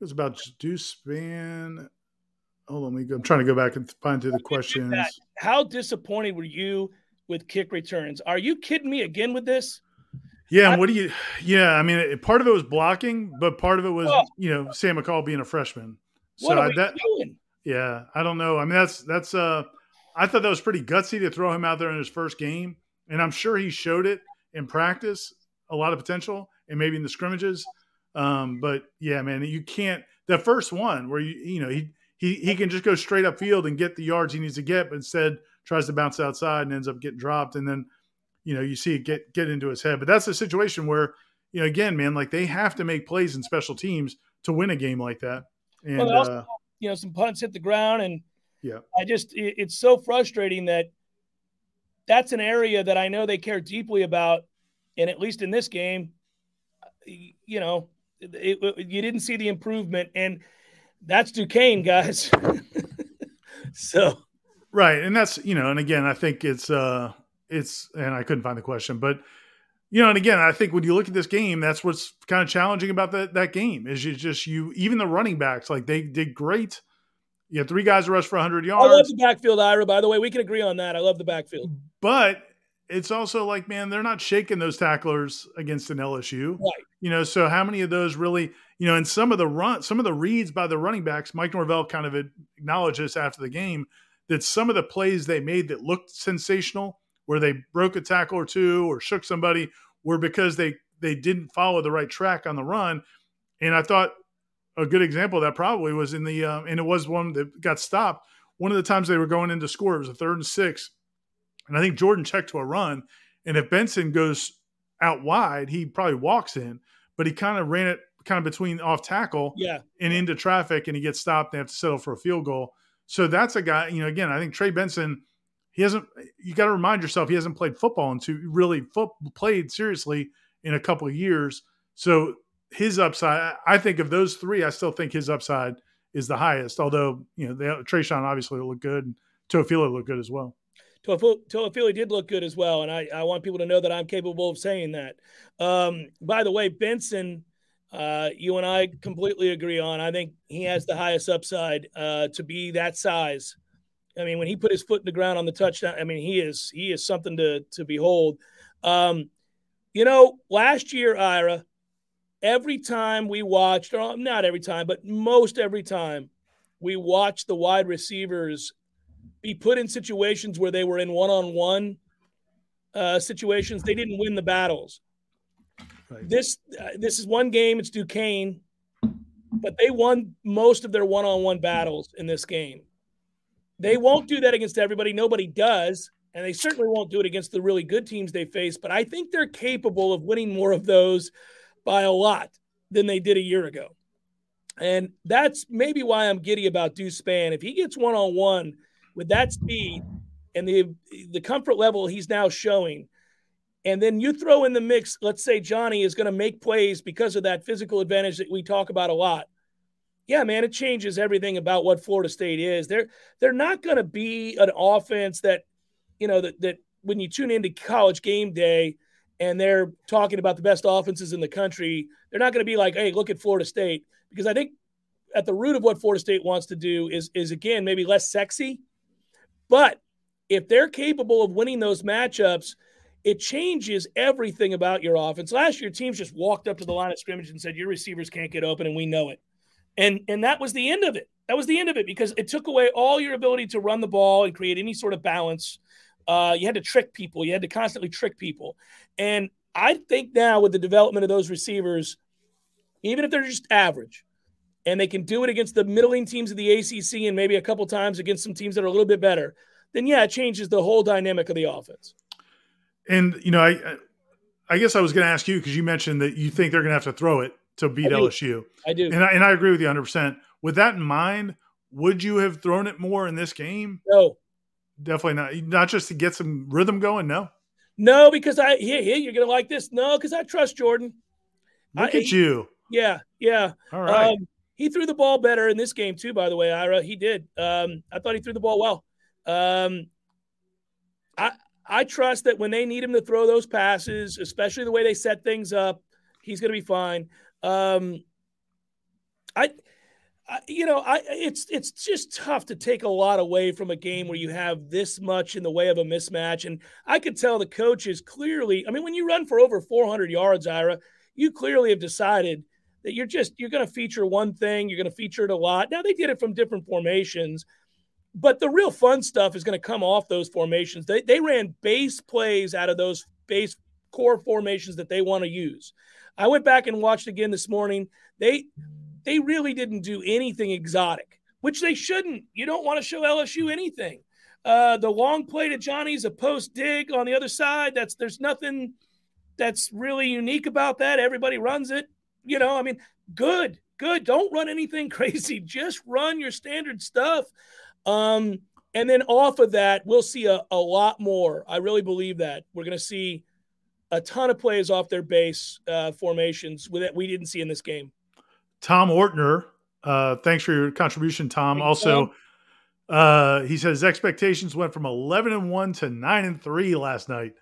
it was about Deuce Spann. Hold on, let me go. I'm trying to go back and find through the questions. How disappointed were you with kick returns? Are you kidding me again with this? Yeah, what do you? Yeah, I mean, it, part of it was blocking, but part of it was Oh. you know Sam McCall being a freshman. So What are I, we that doing? yeah, I don't know. I mean, that's that's uh, I thought that was pretty gutsy to throw him out there in his first game, and I'm sure he showed it in practice, a lot of potential, and maybe in the scrimmages. Um, but yeah, man, you can't. The first one where you you know he he he can just go straight up field and get the yards he needs to get, but instead tries to bounce outside and ends up getting dropped, and then you know you see it get get into his head. But that's a situation where you know again, man, like they have to make plays in special teams to win a game like that. And Well, also- uh, You know, some punts hit the ground, and yeah, I just it, it's so frustrating that that's an area that I know they care deeply about, and at least in this game, you know, it, it- you didn't see the improvement, and that's Duquesne, guys. <laughs> so right, and that's you know, and again, I think it's uh, it's and I couldn't find the question, but you know, and again, I think when you look at this game, that's what's kind of challenging about that that game is you just you even the running backs like they did great. You had three guys rush for 100 yards. I love the backfield, Ira. By the way, we can agree on that. I love the backfield. but it's also like, man, they're not shaking those tacklers against an LSU. Right. You know, so how many of those really, you know, and some of the run, some of the reads by the running backs, Mike Norvell kind of acknowledged this after the game that some of the plays they made that looked sensational, where they broke a tackle or two or shook somebody, were because they they didn't follow the right track on the run. And I thought a good example of that probably was in the um, and it was one that got stopped. One of the times they were going in to score, it was a third and six, and I think Jordan checked to a run. And if Benson goes out wide, he probably walks in, but he kind of ran it kind of between off tackle Yeah. and into traffic, and he gets stopped. They have to settle for a field goal. So that's a guy. You know, again, I think Trey Benson. He hasn't. You got to remind yourself he hasn't played football into really foot, played seriously in a couple of years. So his upside, I think of those three, I still think his upside is the highest. Although you know, they, Treshaun obviously looked good, and Toafili looked good as well. Toafili did look good as well, and I, I want people to know that I'm capable of saying that. Um, by the way, Benson, uh, you and I completely agree on. I think he has the highest upside uh, to be that size. I mean, when he put his foot in the ground on the touchdown, I mean, he is he is something to to behold. Um, you know, last year, Ira, every time we watched, or not every time, but most every time, we watched the wide receivers be put in situations where they were in one-on-one uh, situations. They didn't win the battles. Right. This uh, this is one game. It's Duquesne, but they won most of their one-on-one battles in this game. They won't do that against everybody. Nobody does, and they certainly won't do it against the really good teams they face. But I think they're capable of winning more of those by a lot than they did a year ago. And that's maybe why I'm giddy about Deuce Spann. If he gets one on one with that speed and the the comfort level he's now showing, and then you throw in the mix, let's say Johnny is going to make plays because of that physical advantage that we talk about a lot. Yeah, man, it changes everything about what Florida State is. They're they're not going to be an offense that, you know, that that when you tune into college game day and they're talking about the best offenses in the country, they're not going to be like, hey, look at Florida State. Because I think at the root of what Florida State wants to do is is again maybe less sexy. But if they're capable of winning those matchups, it changes everything about your offense. Last year, teams just walked up to the line of scrimmage and said, Your receivers can't get open, and we know it. And and that was the end of it. That was the end of it because it took away all your ability to run the ball and create any sort of balance. Uh, you had to trick people. You had to constantly trick people. And I think now with the development of those receivers, even if they're just average, and they can do it against the middling teams of the ACC and maybe a couple times against some teams that are a little bit better, then yeah, it changes the whole dynamic of the offense. And you know, I I guess I was going to ask you because you mentioned that you think they're going to have to throw it to beat I. LSU, I do. and I, and I agree with you 100. percent With that in mind, would you have thrown it more in this game? No, Definitely not. Not just to get some rhythm going. No. no, because I here, here you're gonna like this. No, because I trust Jordan. Look I- at you. Yeah, yeah. All right. Um, he threw the ball better in this game too. By the way, Ira, he did. Um, I thought he threw the ball well. Um, I I trust that when they need him to throw those passes, especially the way they set things up, he's going to be fine. Um, I, I, you know, I it's it's just tough to take a lot away from a game where you have this much in the way of a mismatch, and I could tell the coaches clearly. I mean, when you run for over 400 yards, Ira, you clearly have decided that you're just you're going to feature one thing, you're going to feature it a lot. Now they did it from different formations, but the real fun stuff is going to come off those formations. They, they ran base plays out of those base core formations that they want to use. I went back and watched again this morning. They they really didn't do anything exotic, which they shouldn't. You don't want to show LSU anything. Uh, the long play to Johnny's a post dig on the other side. That's there's nothing that's really unique about that. Everybody runs it. You know, I mean, good, good. Don't run anything <laughs> crazy. Just run your standard stuff. Um, and then off of that, we'll see a, a lot more. I really believe that we're going to see a ton of plays off their base uh, formations that we didn't see in this game. Tom Ortner, uh, thanks for your contribution, Tom. Thanks, also, uh, he says expectations went from 11 and 1 to 9 and 3 last night.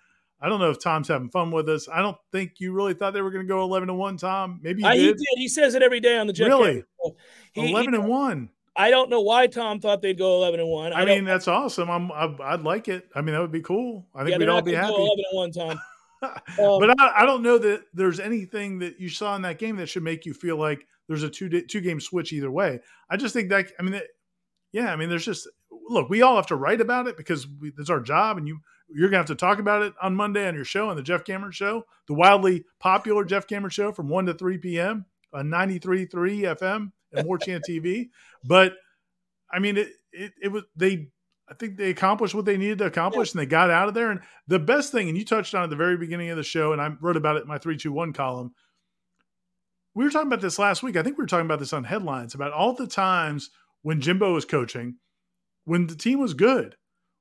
I don't know if Tom's having fun with us. I don't think you really thought they were going to go 11 and 1, Tom. Maybe you did. He did. He says it every day on the Jeff Really? He, 11 he, and 1. I don't know why Tom thought they'd go eleven and one. I, I mean, that's awesome. I'm, I, would like it. I mean, that would be cool. I think yeah, we'd all be happy. eleven and one, Tom. <laughs> um, but I, I, don't know that there's anything that you saw in that game that should make you feel like there's a two two game switch either way. I just think that I mean, it, yeah, I mean, there's just look, we all have to write about it because we, it's our job, and you you're gonna have to talk about it on Monday on your show on the Jeff Cameron Show, the wildly popular Jeff Cameron Show from one to three p.m. on 93.3 FM and War Chant <laughs> TV. But I mean, it, it, it was, they, I think they accomplished what they needed to accomplish and they got out of there. And the best thing, and you touched on at the very beginning of the show, and I wrote about it in my 321 column. We were talking about this last week. I think we were talking about this on headlines about all the times when Jimbo was coaching, when the team was good,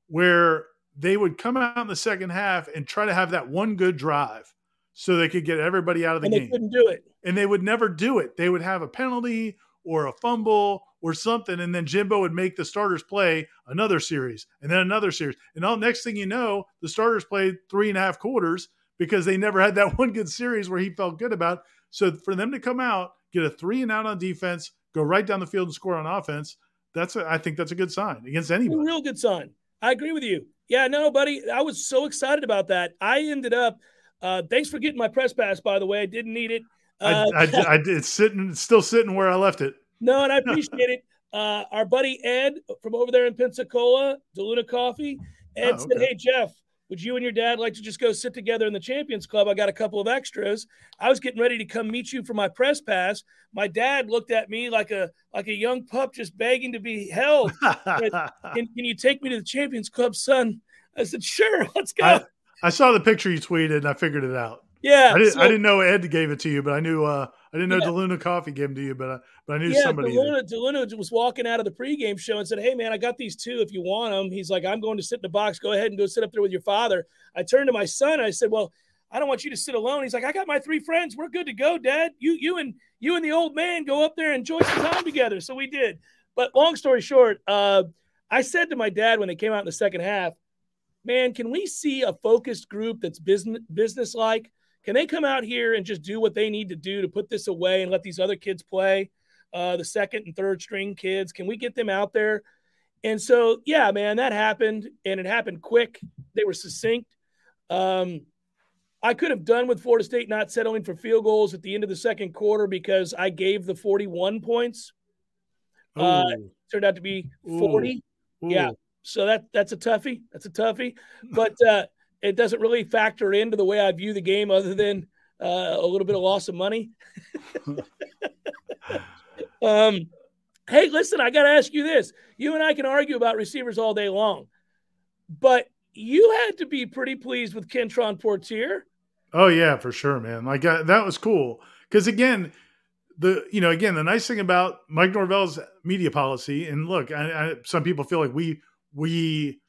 where they would come out in the second half and try to have that one good drive so they could get everybody out of the and game. They couldn't do it. And they would never do it. They would have a penalty or a fumble or something, and then Jimbo would make the starters play another series and then another series. And all next thing you know, the starters played three and a half quarters because they never had that <laughs> one good series where he felt good about. So for them to come out, get a three and out on defense, go right down the field and score on offense, that's a, I think that's a good sign against anybody. A real good sign. I agree with you. Yeah, no, buddy, I was so excited about that. I ended up. Uh, thanks for getting my press pass, by the way. I didn't need it. Uh, I, I, I, it's sitting, it's still sitting where I left it. No, and I appreciate it. <laughs> Uh, our buddy Ed from over there in Pensacola, DeLuna Coffee, Ed oh, okay. said, Hey, Jeff, would you and your dad like to just go sit together in the Champions Club? I got a couple of extras. I was getting ready to come meet you for my press pass. My dad looked at me like a like a young pup just begging to be held. <laughs> said, can, can, you take me to the Champions Club, son? I said, Sure, <laughs> let's go. I, I saw the picture you tweeted and I figured it out. Yeah, I didn't, so, I didn't know Ed gave it to you, but I knew uh, I didn't know yeah. DeLuna Coffee gave them to you, but I, but I knew yeah, somebody. DeLuna, DeLuna was walking out of the pregame show and said, "Hey man, I got these two. If you want them." He's like, "I'm going to sit in the box. Go ahead and go sit up there with your father." I turned to my son. I said, "Well, I don't want you to sit alone." He's like, "I got my three friends. We're good to go, Dad. You you and you and the old man go up there and enjoy some time together." So we did. But long story short, uh, I said to my dad when they came out in the second half, "Man, can we see a focused group that's business business like?" Can they come out here and just do what they need to do to put this away and let these other kids play? Uh, the second and third string kids, can we get them out there? And so, yeah, man, that happened and it happened quick. They were succinct. Um, I could have done with Florida State not settling for field goals at the end of the second quarter because I gave the 41 points. Uh, turned out to be 40. Ooh. Ooh. Yeah. So that that's a toughie. That's a toughie. <laughs> But uh, it doesn't really factor into the way I view the game, other than uh, a little bit of loss of money. <laughs> um, hey, listen, I got to ask you this: you and I can argue about receivers all day long, but you had to be pretty pleased with Kentron Poitier. Oh yeah, for sure, man. Like uh, that was cool because again, the you know again the nice thing about Mike Norvell's media policy, and look, I, I, some people feel like we we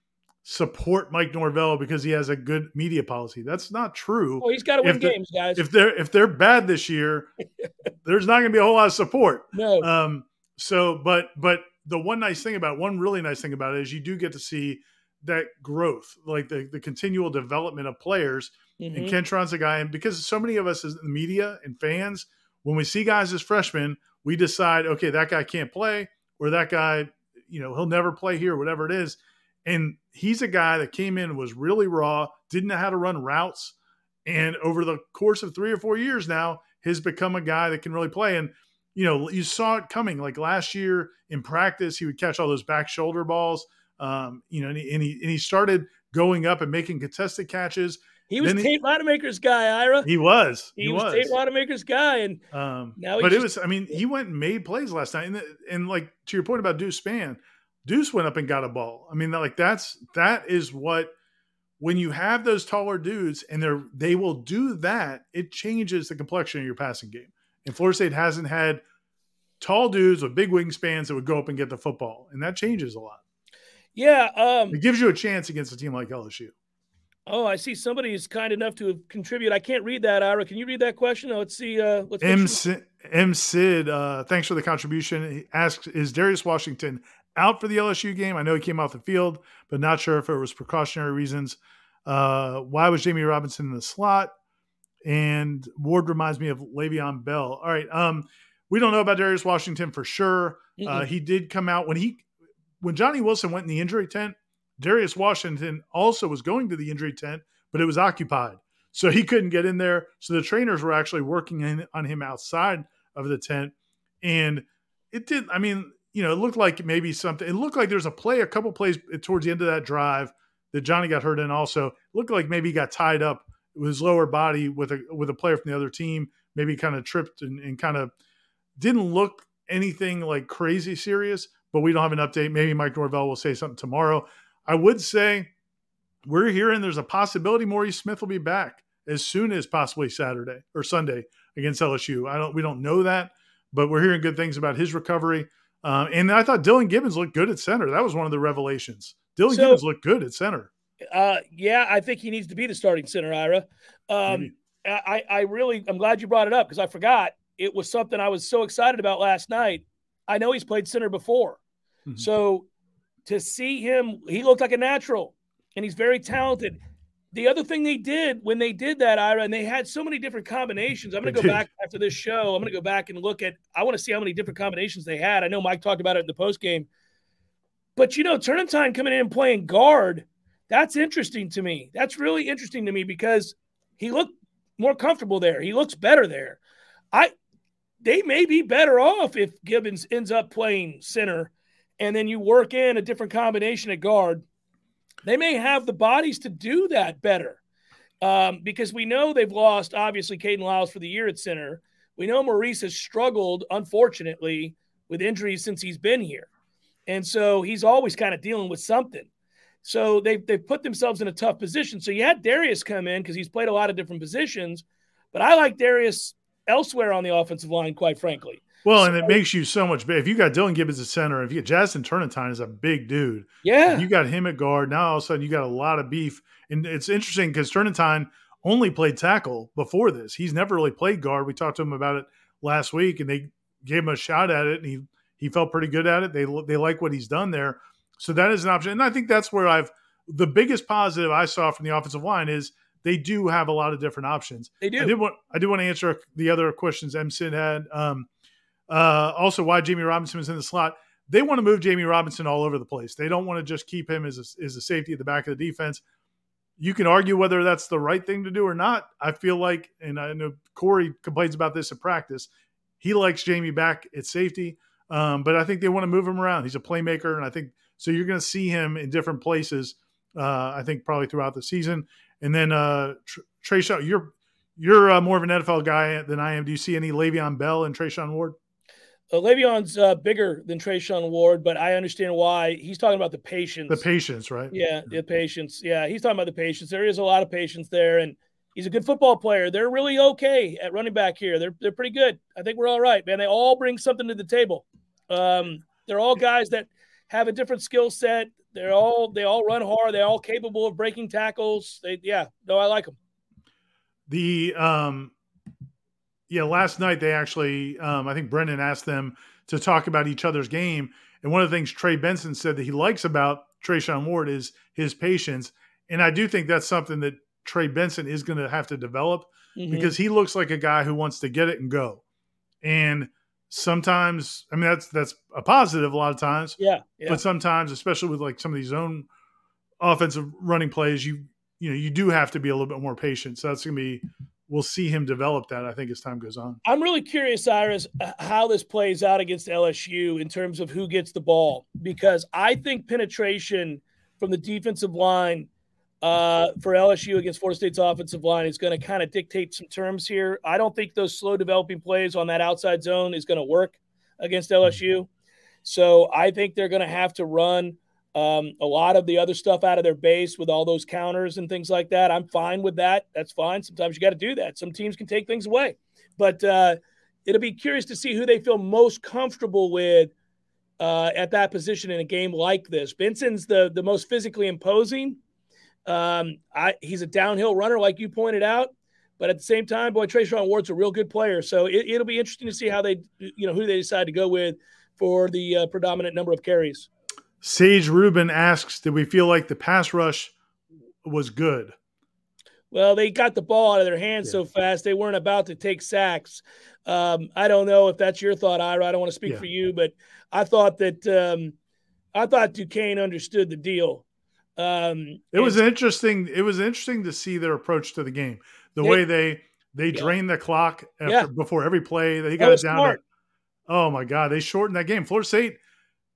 support Mike Norvell because he has a good media policy. That's not true. Oh, he's got to win games, guys. If they're if they're bad this year, <laughs> there's not going to be a whole lot of support. No. Um. So, but but the one nice thing about one really nice thing about it is you do get to see that growth, like the the continual development of players. Mhm. And Kentron's a guy, and because so many of us as the media and fans, when we see guys as freshmen, we decide, okay, that guy can't play, or that guy, you know, he'll never play here, whatever it is. And he's a guy that came in was really raw, didn't know how to run routes, and over the course of three or four years now, has become a guy that can really play. And you know, you saw it coming. Like last year in practice, he would catch all those back shoulder balls. Um, you know, and he, and he and he started going up and making contested catches. He was Then he- Tate Rodemaker's guy, Ira. He was. He, was, Tate Rodemaker's guy, and Um, Now he but it was. I mean, he went and made plays last night, and, and like to your point about Deuce Spann, Deuce went up and got a ball. I mean, like that's that is what when you have those taller dudes and they're they will do that. It changes the complexion of your passing game. And Florida State hasn't had tall dudes with big wingspans that would go up and get the football, and that changes a lot. yeah. Um, It gives you a chance against a team like LSU. oh, I see somebody is kind enough to contribute. I can't read that, Ira. Can you read that question? Oh, let's see. Uh, let's M. Sid, M. Sid uh, thanks for the contribution. He asks, is Darius Washington out for the LSU game? I know he came off the field, but not sure if it was precautionary reasons. Uh, why was Jammie Robinson in the slot? And Ward reminds me of Le'Veon Bell. All right. Um, we don't know about Darius Washington for sure. Uh, he did come out when he when Johnny Wilson went in the injury tent. Darius Washington also was going to the injury tent, but it was occupied, so he couldn't get in there. So the trainers were actually working in, on him outside of the tent, and it did. I mean, you know, it looked like maybe something. It looked like there's a play, a couple plays towards the end of that drive that Johnny got hurt in. Also, it looked like maybe he got tied up with his lower body with a with a player from the other team. Maybe kind of tripped and, and kind of didn't look anything like crazy serious, but we don't have an update. Maybe Mike Norvell will say something tomorrow. I would say we're hearing there's a possibility Maurice Smith will be back as soon as possibly Saturday or Sunday against LSU. I don't we don't know that, but we're hearing good things about his recovery. Um, and I thought Dillan Gibbons looked good at center. That was one of the revelations. Dillan So- Gibbons looked good at center. Uh, yeah, I think he needs to be the starting center, Ira. Um, I, I really, I'm glad you brought it up because I forgot. It was something I was so excited about last night. I know he's played center before. Mhm. So to see him, he looked like a natural and he's very talented. The other thing they did when they did that, Ira, and they had so many different combinations. I'm going to go back after this show. I'm going to go back and look at, I want to see how many different combinations they had. I know Mike talked about it in the post game. But, you know, turn time coming in and playing guard, that's interesting to me. That's really interesting to me because he looked more comfortable there. He looks better there. I they may be better off if Gibbons ends up playing center and then you work in a different combination at guard. They may have the bodies to do that better. Um, because we know they've lost obviously Kayden Lyles for the year at center. We know Maurice has struggled, unfortunately, with injuries since he's been here. And so he's always kind of dealing with something. So they've, they've put themselves in a tough position. So you had Darius come in because he's played a lot of different positions, but I like Darius elsewhere on the offensive line, quite frankly. Well, and it makes you so much better. If you got Dillan Gibbons at center, if you get Justin Turnetine is a big dude, Yeah. you got him at guard. Now all of a sudden you got a lot of beef. And it's interesting because Turnetine only played tackle before this. He's never really played guard. We talked to him about it last week, and they gave him a shot at it, and he he felt pretty good at it. They they like what he's done there, so that is an option. And I think that's where I've the biggest positive I saw from the offensive line is they do have a lot of different options. They do. I did want I did want to answer the other questions M. Sid had. Um, uh, also, why Jammie Robinson was in the slot. They want to move Jammie Robinson all over the place. They don't want to just keep him as a, as a safety at the back of the defense. You can argue whether that's the right thing to do or not. I feel like, and I know Corey complains about this in practice. He likes Jammie back at safety, um, but I think they want to move him around. He's a playmaker, and I think so. You're going to see him in different places. Uh, I think probably throughout the season. And then uh, Tr- Trayshawn, you're you're uh, more of an NFL guy than I am. Do you see any Le'Veon Bell and Treshaun Ward? Uh, Le'Veon's uh, bigger than Treshaun Ward, but I understand why. He's talking about the patience. The patience, right? Yeah, the patience. Yeah, he's talking about the patience. There is a lot of patience there, and he's a good football player. They're really okay at running back here. They're they're pretty good. I think we're all right, man. They all bring something to the table. Um, they're all guys that have a different skill set. They're all they all run hard. They're all capable of breaking tackles. They yeah, no, I like them. The um, yeah, last night they actually, um, I think Brendan asked them to talk about each other's game, and one of the things Trey Benson said that he likes about Treshaun Ward is his patience, and I do think that's something that Trey Benson is going to have to develop Mhm. because he looks like a guy who wants to get it and go. And sometimes, I mean, that's that's a positive a lot of times, yeah, yeah. but sometimes, especially with like some of these zone offensive running plays, you you know you do have to be a little bit more patient. So that's going to be we'll see him develop that. I think as time goes on. I'm really curious, Iris, how this plays out against LSU in terms of who gets the ball, because I think penetration from the defensive line uh, for LSU against Florida State's offensive line is going to kind of dictate some terms here. I don't think those slow developing plays on that outside zone is going to work against LSU. So I think they're going to have to run um, a lot of the other stuff out of their base with all those counters and things like that. I'm fine with that. That's fine. Sometimes you got to do that. Some teams can take things away, but uh, it'll be curious to see who they feel most comfortable with uh, at that position in a game like this. Benson's the the most physically imposing. Um, I, he's a downhill runner, like you pointed out. But at the same time, boy, Treshaun Ward's a real good player. So it, it'll be interesting to see how they, you know, who they decide to go with for the uh, predominant number of carries. Sage Rubin asks, "Did we feel like the pass rush was good?" Well, they got the ball out of their hands so fast they weren't about to take sacks. Um, I don't know if that's your thought, Ira. I don't want to speak Yeah. for you, but I thought that um, I thought Duquesne understood the deal. Um, It was interesting. It was interesting to see their approach to the game. The They- way they they Yeah. drained the clock after, Yeah. before every play. They got it down to. Oh my god! They shortened that game. Florida State,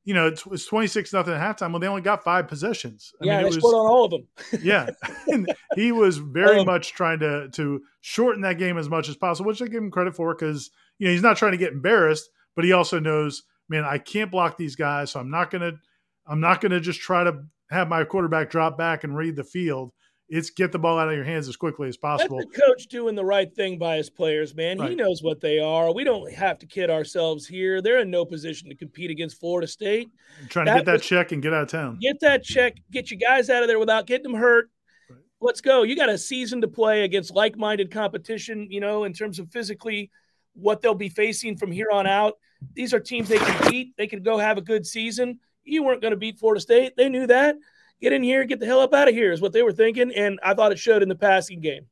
you know, it was twenty six nothing at halftime. Well, they only got five possessions. I yeah, mean, they it scored on all of them. <laughs> yeah. And he was very Um, much trying to to shorten that game as much as possible, which I give him credit for because you know he's not trying to get embarrassed, but he also knows, man, I can't block these guys, so I'm not gonna I'm not gonna just try to have my quarterback drop back and read the field. It's get the ball out of your hands as quickly as That's possible. the coach doing the right thing by his players, man. He knows what they are. We don't have to kid ourselves here. They're in no position to compete against Florida State. trying to get that was- check and get out of town. Get that check, get you guys out of there without getting them hurt. Right. Let's go. You got a season to play against like minded competition, you know, in terms of physically what they'll be facing from here on out. These are teams they can beat. They can go have a good season. You weren't going to beat Florida State. They knew that. Get in here, get the hell up out of here, is what they were thinking. And I thought it showed in the passing game.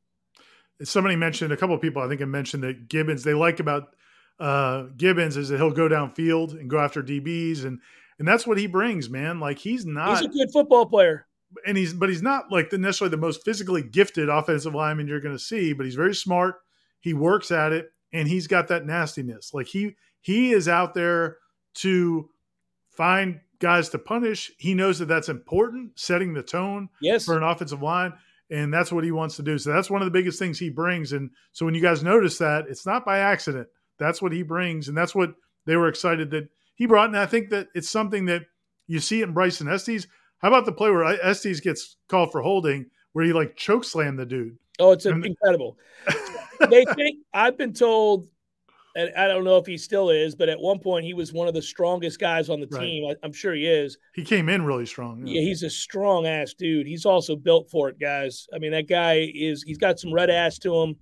somebody mentioned a couple of people i think I mentioned that gibbons they like about uh gibbons is that he'll go downfield and go after dbs and and that's what he brings man like he's not He's a good football player. and he's but he's not like the necessarily the most physically gifted offensive lineman you're going to see but he's very smart he works at it and he's got that nastiness like he he is out there to find guys to punish he knows that that's important setting the tone Yes. for an offensive line, and that's what he wants to do. So that's one of the biggest things he brings. And so when you guys notice that, it's not by accident. That's what he brings, and that's what they were excited that he brought. And I think that it's something that you see it in Bryson Estes. How about the play where Estes gets called for holding, where he like choke slammed the dude? Oh, it's And- incredible. <laughs> they think I've been told, and I don't know if he still is, but at one point he was one of the strongest guys on the Right. team. I, I'm sure he is. He came in really strong. Yeah, he's a strong ass dude. He's also built for it, guys. I mean, that guy is. He's got some red ass to him.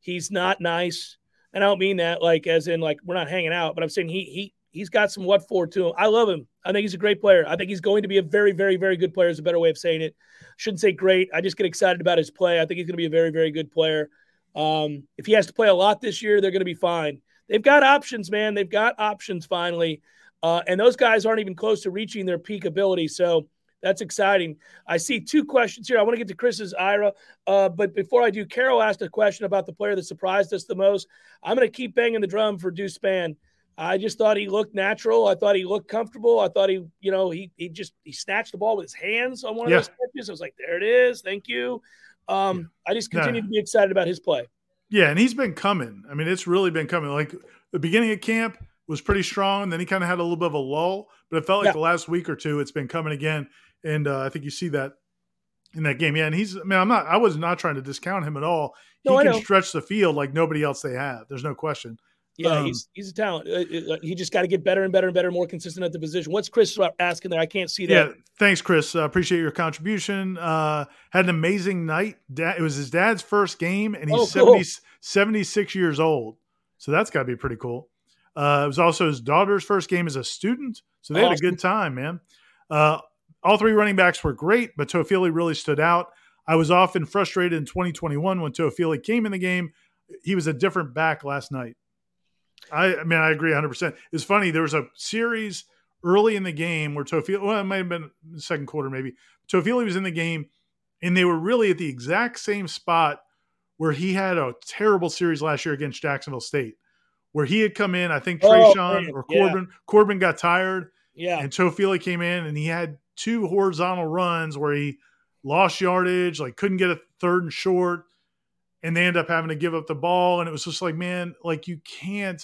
He's not nice, and I don't mean that like as in like we're not hanging out, but I'm saying he he he's got some what for to him. I love him. I think he's a great player. I think he's going to be a very very very good player. Is a better way of saying it. Shouldn't say great. I just get excited about his play. I think he's going to be a very very good player. Um, if he has to play a lot this year, they're going to be fine. They've got options, man. They've got options finally. Uh, and those guys aren't even close to reaching their peak ability. So that's exciting. I see two questions here. I want to get to Chris's Ira. Uh, but before I do, Carol asked a question about the player that surprised us the most. I'm going to keep banging the drum for Deuce Spann. I just thought he looked natural. I thought he looked comfortable. I thought he, you know, he he just he snatched the ball with his hands on one of those catches. I was like, there it is. Thank you. Um, I just No. continue to be excited about his play. Yeah, and he's been coming. I mean, it's really been coming. Like the beginning of camp was pretty strong. Then he kind of had a little bit of a lull, but it felt like Yeah. the last week or two, it's been coming again. And uh, I think you see that in that game. Yeah, and he's. I mean, I'm not. I was not trying to discount him at all. He I can know. stretch the field like nobody else they have. There's no question. Yeah, Um, he's he's a talent. Uh, uh, he just got to get better and better and better, more consistent at the position. What's Chris asking there? I can't see that. Yeah, thanks, Chris. Uh, appreciate your contribution. Uh, had an amazing night. Dad, it was his dad's first game, and he's Oh, 70, cool. 76 years old. So that's got to be pretty cool. Uh, it was also his daughter's first game as a student. So they had a good time, man. Uh, all three running backs were great, but Toafili really stood out. I was often frustrated in 2021 when Toafili came in the game. He was a different back last night. I, I mean, I agree 100%. It's funny. There was a series early in the game where Toafili, well, it might have been second quarter maybe. Toafili was in the game, and they were really at the exact same spot where he had a terrible series last year against Jacksonville State, where he had come in. I think Oh, Treshaun man, or yeah. Corbin Corbin got tired, Yeah. and Toafili came in and he had two horizontal runs where he lost yardage, like couldn't get a third and short, and they end up having to give up the ball. And it was just like, man, like you can't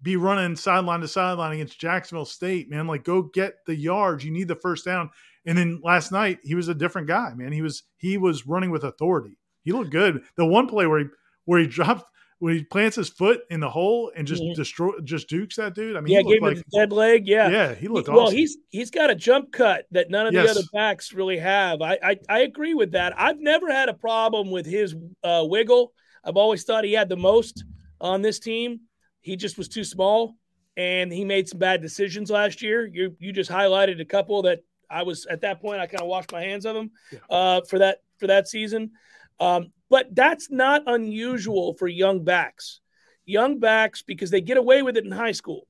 be running sideline to sideline against Jacksonville State, man. Like go get the yards. You need the first down. And then last night he was a different guy, man. He was he was running with authority. He looked good. The one play where he where he drops when he plants his foot in the hole and just Mhm. destroy just dukes that dude. I mean, yeah, he gave him like the dead leg. Yeah. yeah, he looked well, awesome. he's he's got a jump cut that none of the Yes. other backs really have. I, I I agree with that. I've never had a problem with his uh, wiggle. I've always thought he had the most on this team. He just was too small, and he made some bad decisions last year. You you just highlighted a couple that I was at that point. I kind of washed my hands of them uh, for that for that season. Um, but that's not unusual for young backs. Young backs because they get away with it in high school.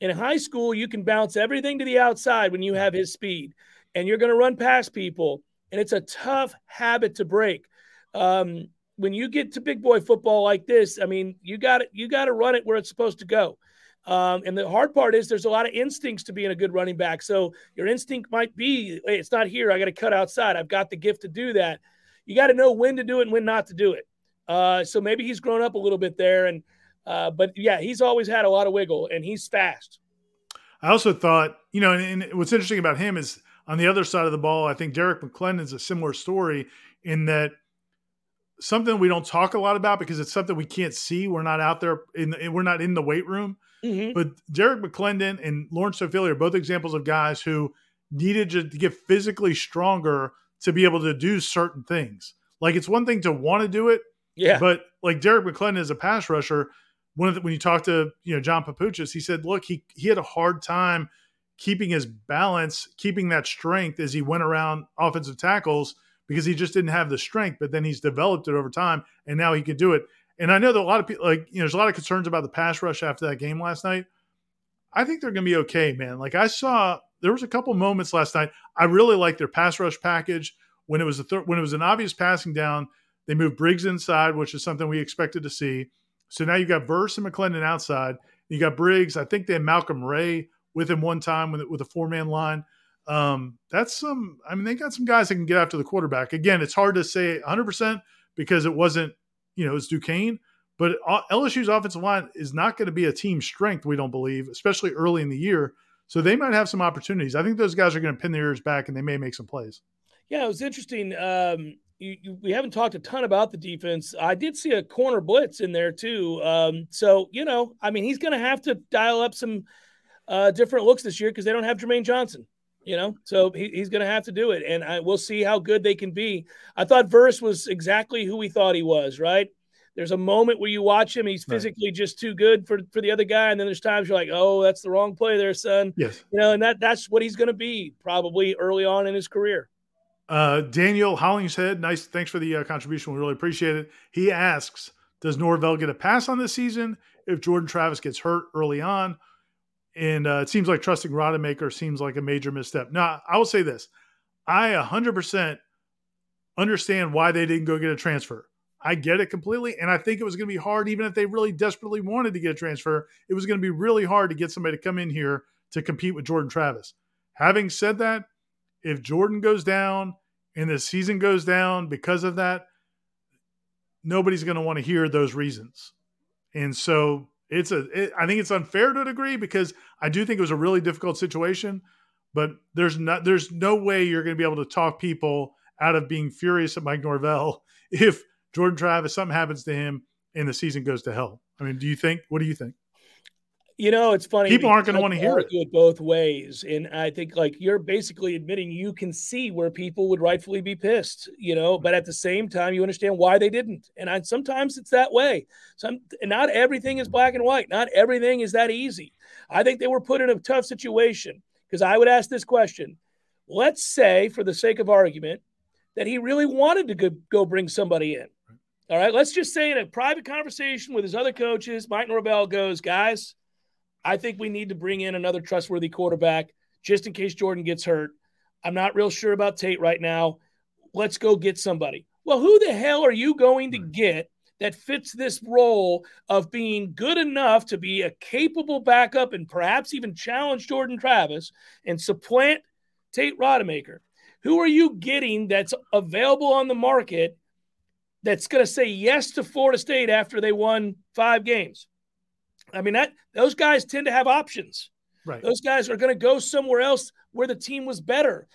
In high school, you can bounce everything to the outside when you have his speed, and you're going to run past people. And it's a tough habit to break. Um, when you get to big boy football like this, I mean, you got to you got to run it where it's supposed to go. Um, and the hard part is there's a lot of instincts to being a good running back. So your instinct might be, hey, it's not here. I got to cut outside. I've got the gift to do that. You got to know when to do it and when not to do it. Uh, so maybe he's grown up a little bit there. And uh, but yeah, he's always had a lot of wiggle and he's fast. I also thought, you know, and, and what's interesting about him is on the other side of the ball, I think Derrick McLendon's a similar story in that something we don't talk a lot about because it's something we can't see. We're not out there in, we're not in the weight room. Mhm. But Derrick McLendon and Lawrence Toafili are both examples of guys who needed to get physically stronger to be able to do certain things. Like it's one thing to want to do it, Yeah. but like Derrick McLendon is a pass rusher, one of the, when you talk to you know John Papuchis, he said, look, he he had a hard time keeping his balance, keeping that strength as he went around offensive tackles because he just didn't have the strength. But then he's developed it over time, and now he can do it. And I know that a lot of people like you know there's a lot of concerns about the pass rush after that game last night. I think they're going to be okay, man. Like I saw there was a couple moments last night. I really liked their pass rush package when it was a thir- when it was an obvious passing down. They moved Briggs inside, which is something we expected to see. So now you've got Verse and McLendon outside. You got Briggs. I think they had Malcolm Ray with him one time with, with a four man line. Um, that's some. I mean, they got some guys that can get after the quarterback. Again, it's hard to say 100 percent because it wasn't, you know, it's Duquesne. But LSU's offensive line is not going to be a team strength. We don't believe, especially early in the year. So they might have some opportunities. I think those guys are going to pin their ears back and they may make some plays. Yeah, it was interesting. Um, you, you, we haven't talked a ton about the defense. I did see a corner blitz in there too. Um, so you know, I mean, he's going to have to dial up some uh, different looks this year because they don't have Jermaine Johnson. You know, so he, he's going to have to do it, and I, we'll see how good they can be. I thought Verse was exactly who we thought he was. Right? There's a moment where you watch him; he's Right. physically just too good for for the other guy, and then there's times you're like, "Oh, that's the wrong play there, son." Yes. You know, and that that's what he's going to be probably early on in his career. Uh, Daniel Hollingshead, nice. Thanks for the uh, contribution. We really appreciate it. He asks, does Norvell get a pass on this season if Jordan Travis gets hurt early on? And uh, it seems like trusting Rodemaker seems like a major misstep. Now, I will say this. I 100% understand why they didn't go get a transfer. I get it completely. And I think it was going to be hard, even if they really desperately wanted to get a transfer, it was going to be really hard to get somebody to come in here to compete with Jordan Travis. Having said that, if Jordan goes down and the season goes down because of that, nobody's going to want to hear those reasons. And so it's a, it, I think it's unfair to a degree because I do think it was a really difficult situation, but there's not, there's no way you're going to be able to talk people out of being furious at Mike Norvell <laughs> if Jordan Travis, something happens to him and the season goes to hell. I mean, do you think, what do you think? You know, it's funny. People aren't gonna wanna hear it. argue both ways, and I think like you're basically admitting you can see where people would rightfully be pissed. You know, but at the same time, you understand why they didn't, and I, sometimes it's that way. Some not everything is black and white. Not everything is that easy. I think they were put in a tough situation because I would ask this question: let's say, for the sake of argument, that he really wanted to go, go bring somebody in. All right, let's just say in a private conversation with his other coaches, Mike Norvell goes, guys, I think we need to bring in another trustworthy quarterback just in case Jordan gets hurt. I'm not real sure about Tate right now. Let's go get somebody. Well, who the hell are you going to get that fits this role of being good enough to be a capable backup and perhaps even challenge Jordan Travis and supplant Tate Rodemaker? Who are you getting that's available on the market that's going to say yes to Florida State after they won five games? I mean, that those guys tend to have options. Right. Those guys are going to go somewhere else where the team was better.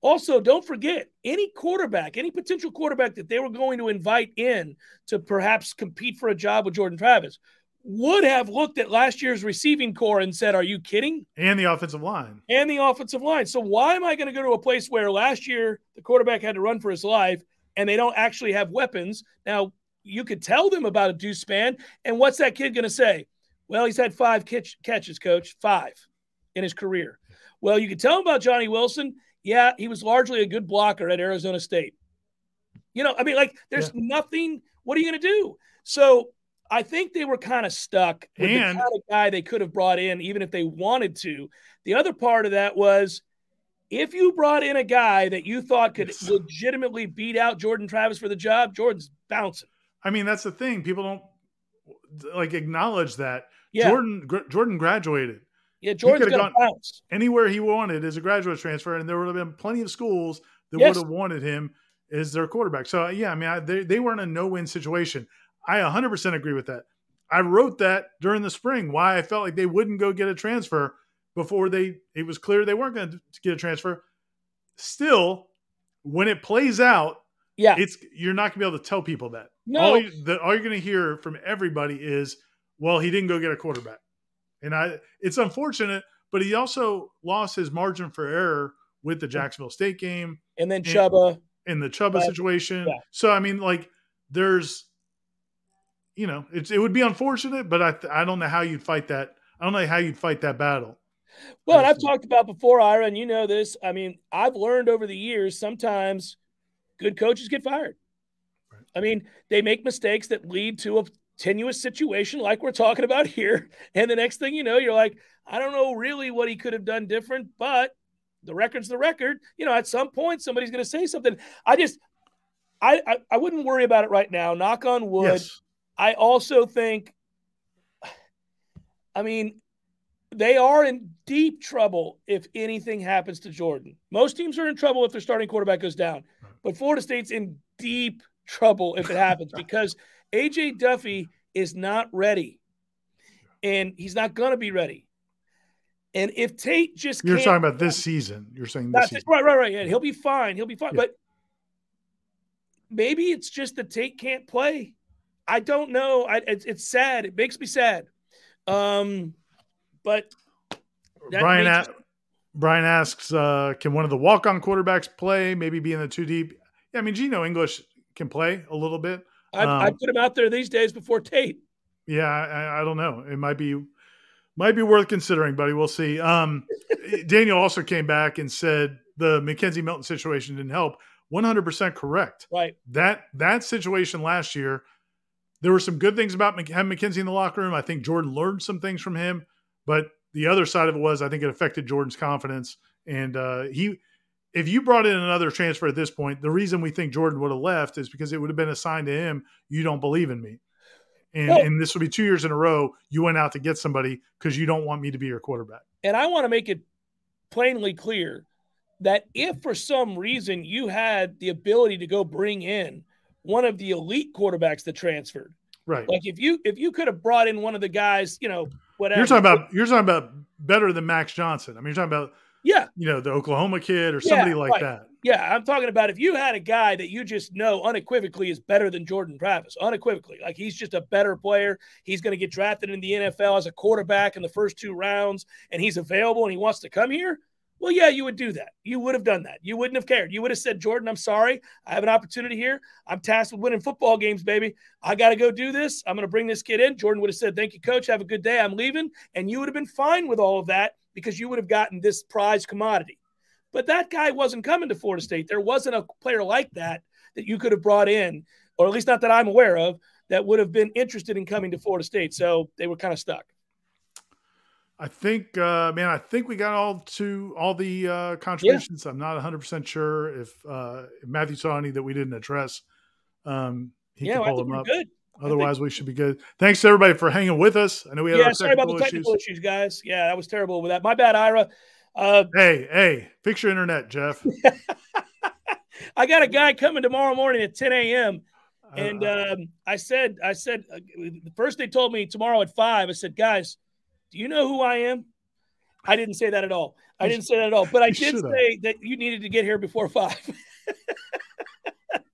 Also, don't forget any quarterback, any potential quarterback that they were going to invite in to perhaps compete for a job with Jordan Travis would have looked at last year's receiving corps and said, Are you kidding? And the offensive line. And the offensive line. So, why am I going to go to a place where last year the quarterback had to run for his life and they don't actually have weapons? Now, you could tell them about a Deuce Spann. And what's that kid going to say? Well, he's had five catch, catches, coach, five in his career. Well, you could tell him about Johnny Wilson. Yeah, he was largely a good blocker at Arizona State. You know, I mean, like, there's yeah. nothing. What are you going to do? So I think they were kind of stuck with and, the kind of guy they could have brought in, even if they wanted to. The other part of that was if you brought in a guy that you thought could legitimately beat out Jordan Travis for the job, Jordan's bouncing. I mean, that's the thing. People don't like acknowledge that. Yeah. Jordan Jordan graduated. Yeah, Jordan's going to bounce anywhere he wanted as a graduate transfer, and there would have been plenty of schools that yes. would have wanted him as their quarterback. So yeah, I mean, I, they they were in a no win situation. I 100% agree with that. I wrote that during the spring why I felt like they wouldn't go get a transfer before they it was clear they weren't going to get a transfer. Still, when it plays out, yeah, it's you're not going to be able to tell people that. No, all, you, the, all you're going to hear from everybody is, "Well, he didn't go get a quarterback." And I, it's unfortunate, but he also lost his margin for error with the Jacksonville State game, and then Chubba in the Chubba situation. Yeah. So I mean, like, there's, you know, it's it would be unfortunate, but I I don't know how you'd fight that. I don't know how you'd fight that battle. Well, I've talked about before, Ira, and you know this. I mean, I've learned over the years sometimes good coaches get fired. Right. I mean, they make mistakes that lead to a tenuous situation like we're talking about here. <laughs> And the next thing you know, you're like, I don't know really what he could have done different, but the record's the record. You know, at some point somebody's going to say something. I just, I, I, I, wouldn't worry about it right now. Knock on wood. Yes. I also think, <sighs> I mean, they are in deep trouble if anything happens to Jordan. Most teams are in trouble if their starting quarterback goes down, but Florida State's in deep trouble if it happens <laughs> because AJ Duffy is not ready, and he's not going to be ready. And if Tate just you're talking about this season, you're saying this season. right, right, right. Yeah, he'll be fine. He'll be fine. Yeah. But maybe it's just that Tate can't play. I don't know. I, it's, it's sad. It makes me sad. Um, but Brian a- Brian asks, uh, can one of the walk-on quarterbacks play? Maybe be in the two deep. Yeah, I mean Gino English can play a little bit. I, um, I put him out there these days before Tate. Yeah, I, I, don't know. It might be might be worth considering, buddy. We'll see. Um, <laughs> Daniel also came back and said the McKenzie Milton situation didn't help. One hundred percent correct. Right. That that situation last year, there were some good things about having McKenzie in the locker room. I think Jordan learned some things from him, but the other side of it was I think it affected Jordan's confidence, and uh, he if you brought in another transfer at this point, the reason we think Jordan would have left is because it would have been a sign to him, you don't believe in me. And, well, and this would be two years in a row you went out to get somebody because you don't want me to be your quarterback. And I want to make it plainly clear that if for some reason you had the ability to go bring in one of the elite quarterbacks that transferred, right? Like if you if you could have brought in one of the guys, you know, whatever. You're talking about you're talking about better than Max Johnson. I mean, you're talking about yeah. You know, the Oklahoma kid or somebody yeah, like right. that. Yeah, I'm talking about if you had a guy that you just know unequivocally is better than Jordan Travis, unequivocally, like he's just a better player. He's going to get drafted in the NFL as a quarterback in the first two rounds, and he's available and he wants to come here. Well, yeah, you would do that. You would have done that. You wouldn't have cared. You would have said, Jordan, I'm sorry. I have an opportunity here. I'm tasked with winning football games, baby. I got to go do this. I'm going to bring this kid in. Jordan would have said, Thank you, coach. Have a good day. I'm leaving. And you would have been fine with all of that because you would have gotten this prize commodity. But that guy wasn't coming to Florida State. There wasn't a player like that that you could have brought in, or at least not that I'm aware of, that would have been interested in coming to Florida State. So they were kind of stuck. I think, uh, man, I think we got all to all the uh, contributions. Yeah. I'm not 100 percent sure if, uh, if Matthew saw any that we didn't address. Um, he yeah, can pull them up. Good. Otherwise, we should be good. Thanks to everybody for hanging with us. I know we had yeah, sorry about the technical issues. issues. guys. Yeah, that was terrible with that. My bad, Ira. Uh, hey, hey, fix your internet, Jeff. <laughs> I got a guy coming tomorrow morning at 10 a.m. And uh, um, I said, I said, uh, first they told me tomorrow at five. I said, guys, do you know who I am? I didn't say that at all. I didn't say that at all. But I did say that you needed to get here before five.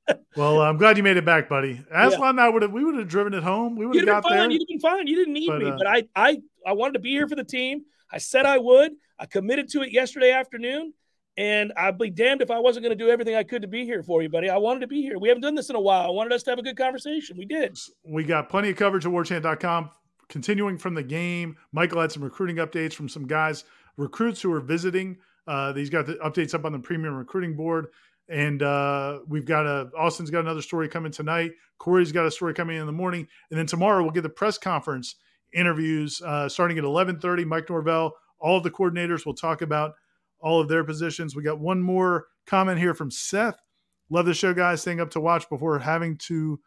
<laughs> well, I'm glad you made it back, buddy. Aslan yeah. I would have we would have driven it home. We would have got fine. there. You'd have been fine. You didn't need but, me, uh, but I I I wanted to be here for the team. I said I would. I committed to it yesterday afternoon, and I'd be damned if I wasn't going to do everything I could to be here for you, buddy. I wanted to be here. We haven't done this in a while. I wanted us to have a good conversation. We did. We got plenty of coverage at warchant.com. Continuing from the game, Michael had some recruiting updates from some guys, recruits who are visiting. Uh, he's got the updates up on the premium recruiting board. And uh, we've got a Austin's got another story coming tonight. Corey's got a story coming in the morning, and then tomorrow we'll get the press conference interviews uh, starting at eleven thirty. Mike Norvell, all of the coordinators will talk about all of their positions. We got one more comment here from Seth. Love the show, guys. Staying up to watch before having to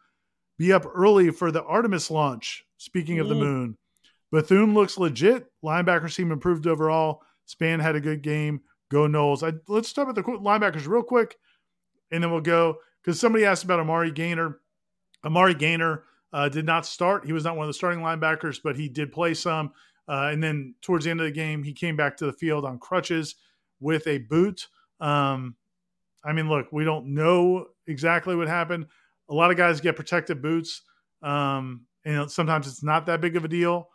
be up early for the Artemis launch. Speaking of the mm-hmm. moon, Bethune looks legit. Linebackers seem improved overall. Spann had a good game. Go Noles. I, let's talk about the linebackers real quick and then we'll go because somebody asked about Amari Gainer. Amari Gainer uh, did not start. He was not one of the starting linebackers, but he did play some. Uh, and then towards the end of the game, he came back to the field on crutches with a boot. Um, I mean, look, we don't know exactly what happened. A lot of guys get protective boots, um, and sometimes it's not that big of a deal.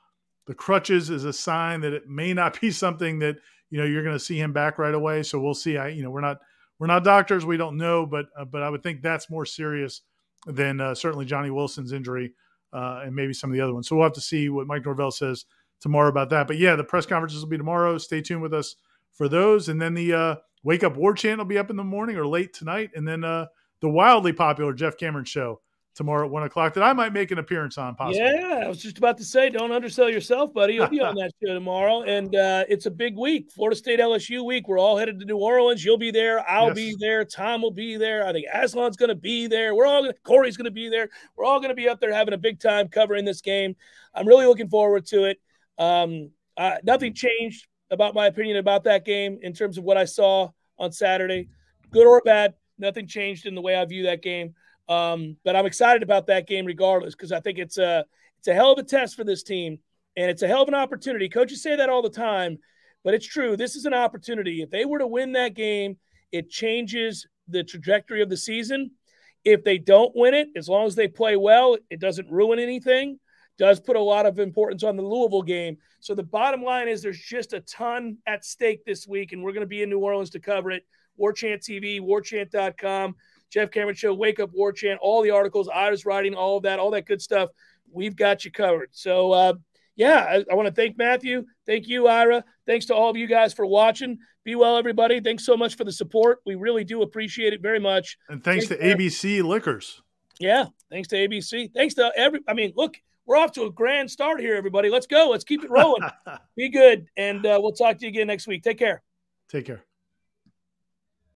The crutches is a sign that it may not <laughs> be something that you know you're going to see him back right away. So we'll see. I you know we're not we're not doctors, we don't know, but uh, but I would think that's more serious than uh, certainly Johnny Wilson's injury uh, and maybe some of the other ones. So we'll have to see what Mike Norvell says tomorrow about that. But yeah, the press conferences will be tomorrow. Stay tuned with us for those, and then the uh, Wake Up War Chant will be up in the morning or late tonight, and then uh, the wildly popular Jeff Cameron show tomorrow at one o'clock that I might make an appearance on. Possibly. Yeah, I was just about to say, don't undersell yourself, buddy. You'll be on <laughs> that show tomorrow, and uh, it's a big week, Florida State LSU week. We're all headed to New Orleans. You'll be there. I'll yes. be there. Tom will be there. I think Aslan's going to be there. We're all gonna, Corey's going to be there. We're all going to be up there having a big time covering this game. I'm really looking forward to it. Um, uh, nothing changed about my opinion about that game in terms of what I saw on Saturday, good or bad. Nothing changed in the way I view that game. Um, but I'm excited about that game regardless because I think it's a it's a hell of a test for this team and it's a hell of an opportunity. Coaches say that all the time, but it's true. This is an opportunity. If they were to win that game, it changes the trajectory of the season. If they don't win it, as long as they play well, it doesn't ruin anything. Does put a lot of importance on the Louisville game. So the bottom line is there's just a ton at stake this week, and we're going to be in New Orleans to cover it. War Chant TV, warchant.com. Jeff Cameron Show, Wake Up War Chant, all the articles, I was writing, all of that, all that good stuff. We've got you covered. So, uh, yeah, I, I want to thank Matthew. Thank you, Ira. Thanks to all of you guys for watching. Be well, everybody. Thanks so much for the support. We really do appreciate it very much. And thanks to ABC Liquors. Yeah, thanks to ABC. Thanks to every. I mean, look, we're off to a grand start here, everybody. Let's go. Let's keep it rolling. <laughs> Be good, and uh, we'll talk to you again next week. Take care. Take care.